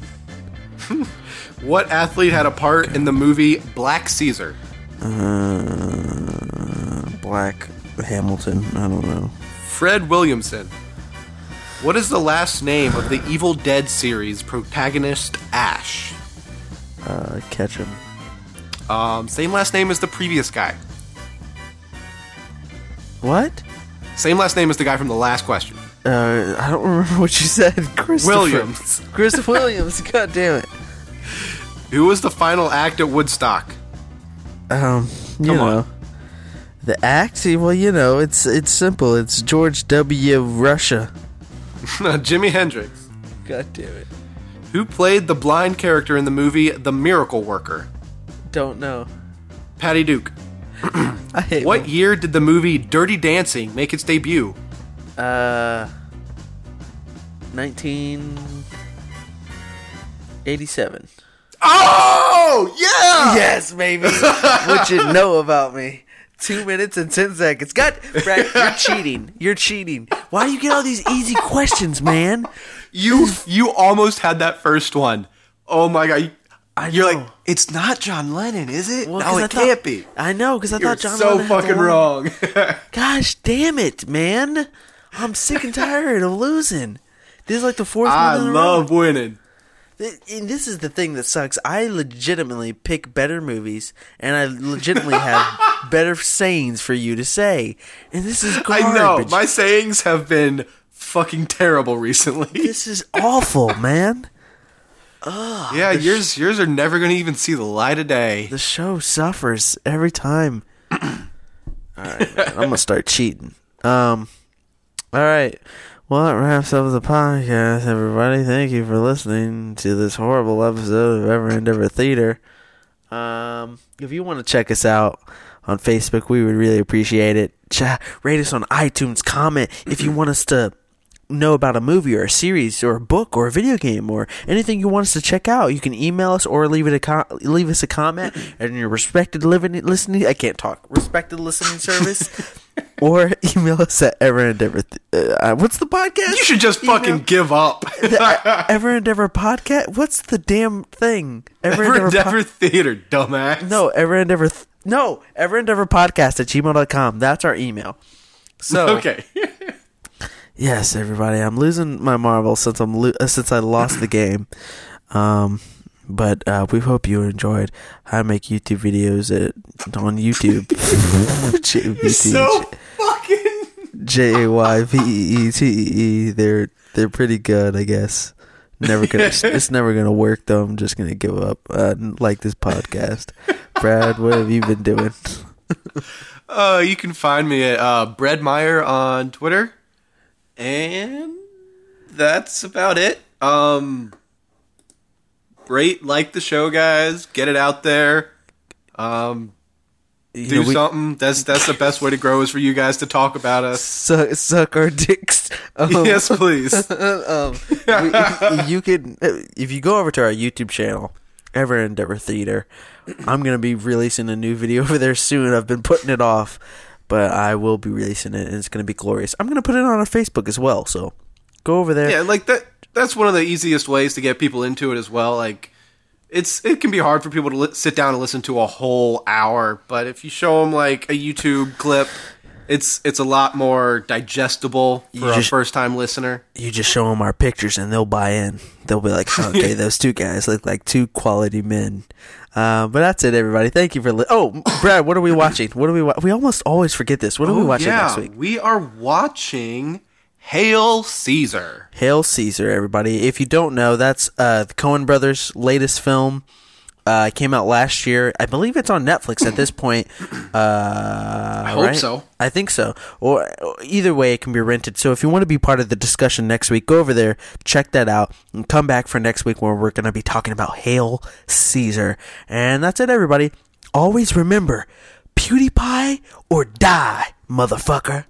A: I said. *laughs*
B: What athlete had a part in the movie Black Caesar?
A: Uh, black Hamilton. I don't know.
B: Fred Williamson. What is the last name of the Evil Dead series protagonist Ash?
A: Uh, catch him.
B: Um, same last name as the previous guy.
A: What?
B: Same last name as the guy from the last question.
A: Uh, I don't remember *laughs* what you said. Christopher.
B: Williams.
A: Christopher Williams. *laughs* God damn it.
B: Who was the final act at Woodstock?
A: Um, you
B: Come on.
A: know, the act. Well, you know, it's it's simple. It's George W. Russia. *laughs*
B: Jimi Hendrix.
A: God damn it.
B: Who played the blind character in the movie The Miracle Worker?
A: Don't know.
B: Patty Duke. *clears throat*
A: I hate
B: What year did the movie Dirty Dancing make its debut?
A: Uh, nineteen eighty-seven.
B: Oh, yeah!
A: Yes, baby. *laughs* what you know about me? Two minutes and ten seconds. God, Brad, you're *laughs* cheating. You're cheating. Why do you get all these easy questions, man?
B: You you almost had that first one. Oh my god.
A: I
B: you're
A: know.
B: like, it's not John Lennon, is it?
A: Well,
B: no, it
A: I
B: can't be.
A: I know because I
B: You're
A: thought John.
B: so
A: Lennon the
B: fucking wrong. *laughs* *laughs*
A: Gosh damn it, man! I'm sick and tired of losing. This is like the fourth
B: I love winning.
A: And this is the thing that sucks. I legitimately pick better movies, and I legitimately have *laughs* better sayings for you to say. And this is garbage.
B: I know. My sayings have been fucking terrible recently.
A: this is awful, man.
B: Yeah, yours yours are never gonna even see the light of day.
A: The show suffers every time. *clears throat* all right, man, I'm gonna start cheating. Um, all right. Well, that wraps up the podcast, everybody. Thank you for listening to this horrible episode of Ever Endeavor Theater. Um, if you want to check us out on Facebook, we would really appreciate it. Ch- rate us on iTunes. Comment if you want us to know about a movie or a series or a book or a video game or anything you want us to check out, you can email us or leave it a com- leave us a comment in your respected living listening. I can't talk. Respected listening service, *laughs* or email us at Ever Endeavor. Th- uh, what's the podcast?
B: You should just
A: Email-
B: fucking give up. *laughs*
A: the Ever Endeavor podcast. What's the damn thing? Ever
B: Ever
A: Endeavor. po-
B: Endeavor Theater, dumbass.
A: no, Ever Endeavor. Th- no, Ever Endeavor podcast at gmail.com. That's our email. So *laughs*
B: Okay.
A: Yes, everybody. I'm losing my marbles since I'm lo- uh, since I lost the game. Um, but uh, we hope you enjoyed. how I make YouTube videos at, on YouTube. *laughs* *laughs* J-
B: so fucking
A: J A Y V E E T E E. They're they're pretty good, I guess. Never gonna. it's never gonna work though. I'm just gonna give up. Uh, like this podcast. Brad, what have you been doing? *laughs*
B: Uh, you can find me at uh, Bread Meyer on Twitter, and that's about it. Um, rate, like the show, guys. Get it out there. Um,
A: You
B: do
A: know, we
B: something. That's that's the best way to grow is for you guys to talk about us.
A: suck, suck our dicks. *laughs* Um,
B: yes, please. *laughs*
A: um, we, you could if you go over to our YouTube channel, Ever Endeavor Theater. I'm gonna be releasing a new video over there soon. I've been putting it off, but I will be releasing it, and it's gonna be glorious. I'm gonna put it on our Facebook as well. So go over there.
B: yeah, like that. That's one of the easiest ways to get people into it as well. Like, it's it can be hard for people to li- sit down and listen to a whole hour, but if you show them like a YouTube clip, it's it's a lot more digestible for a
A: just-
B: first time listener.
A: You just show them our pictures, and they'll buy in. They'll be like, "Okay, *laughs* those two guys look like two quality men." Uh, but that's it, everybody. Thank you for. Li- oh, Brad, what are we *clears throat* watching? What are we? Wa- we almost always forget this. What are we
B: Oh,
A: watching
B: yeah,
A: next week?
B: We are watching Hail Caesar.
A: Hail Caesar, everybody. If you don't know, that's uh, the Coen brothers' latest film. Uh, it came out last year. I believe it's on Netflix at this point. *coughs* Uh, I
B: hope so.
A: I think so. Or, or either way, it can be rented. So if you want to be part of the discussion next week, go over there, check that out, and come back for next week where we're going to be talking about Hail Caesar. And that's it, everybody. Always remember, PewDiePie or die, motherfucker.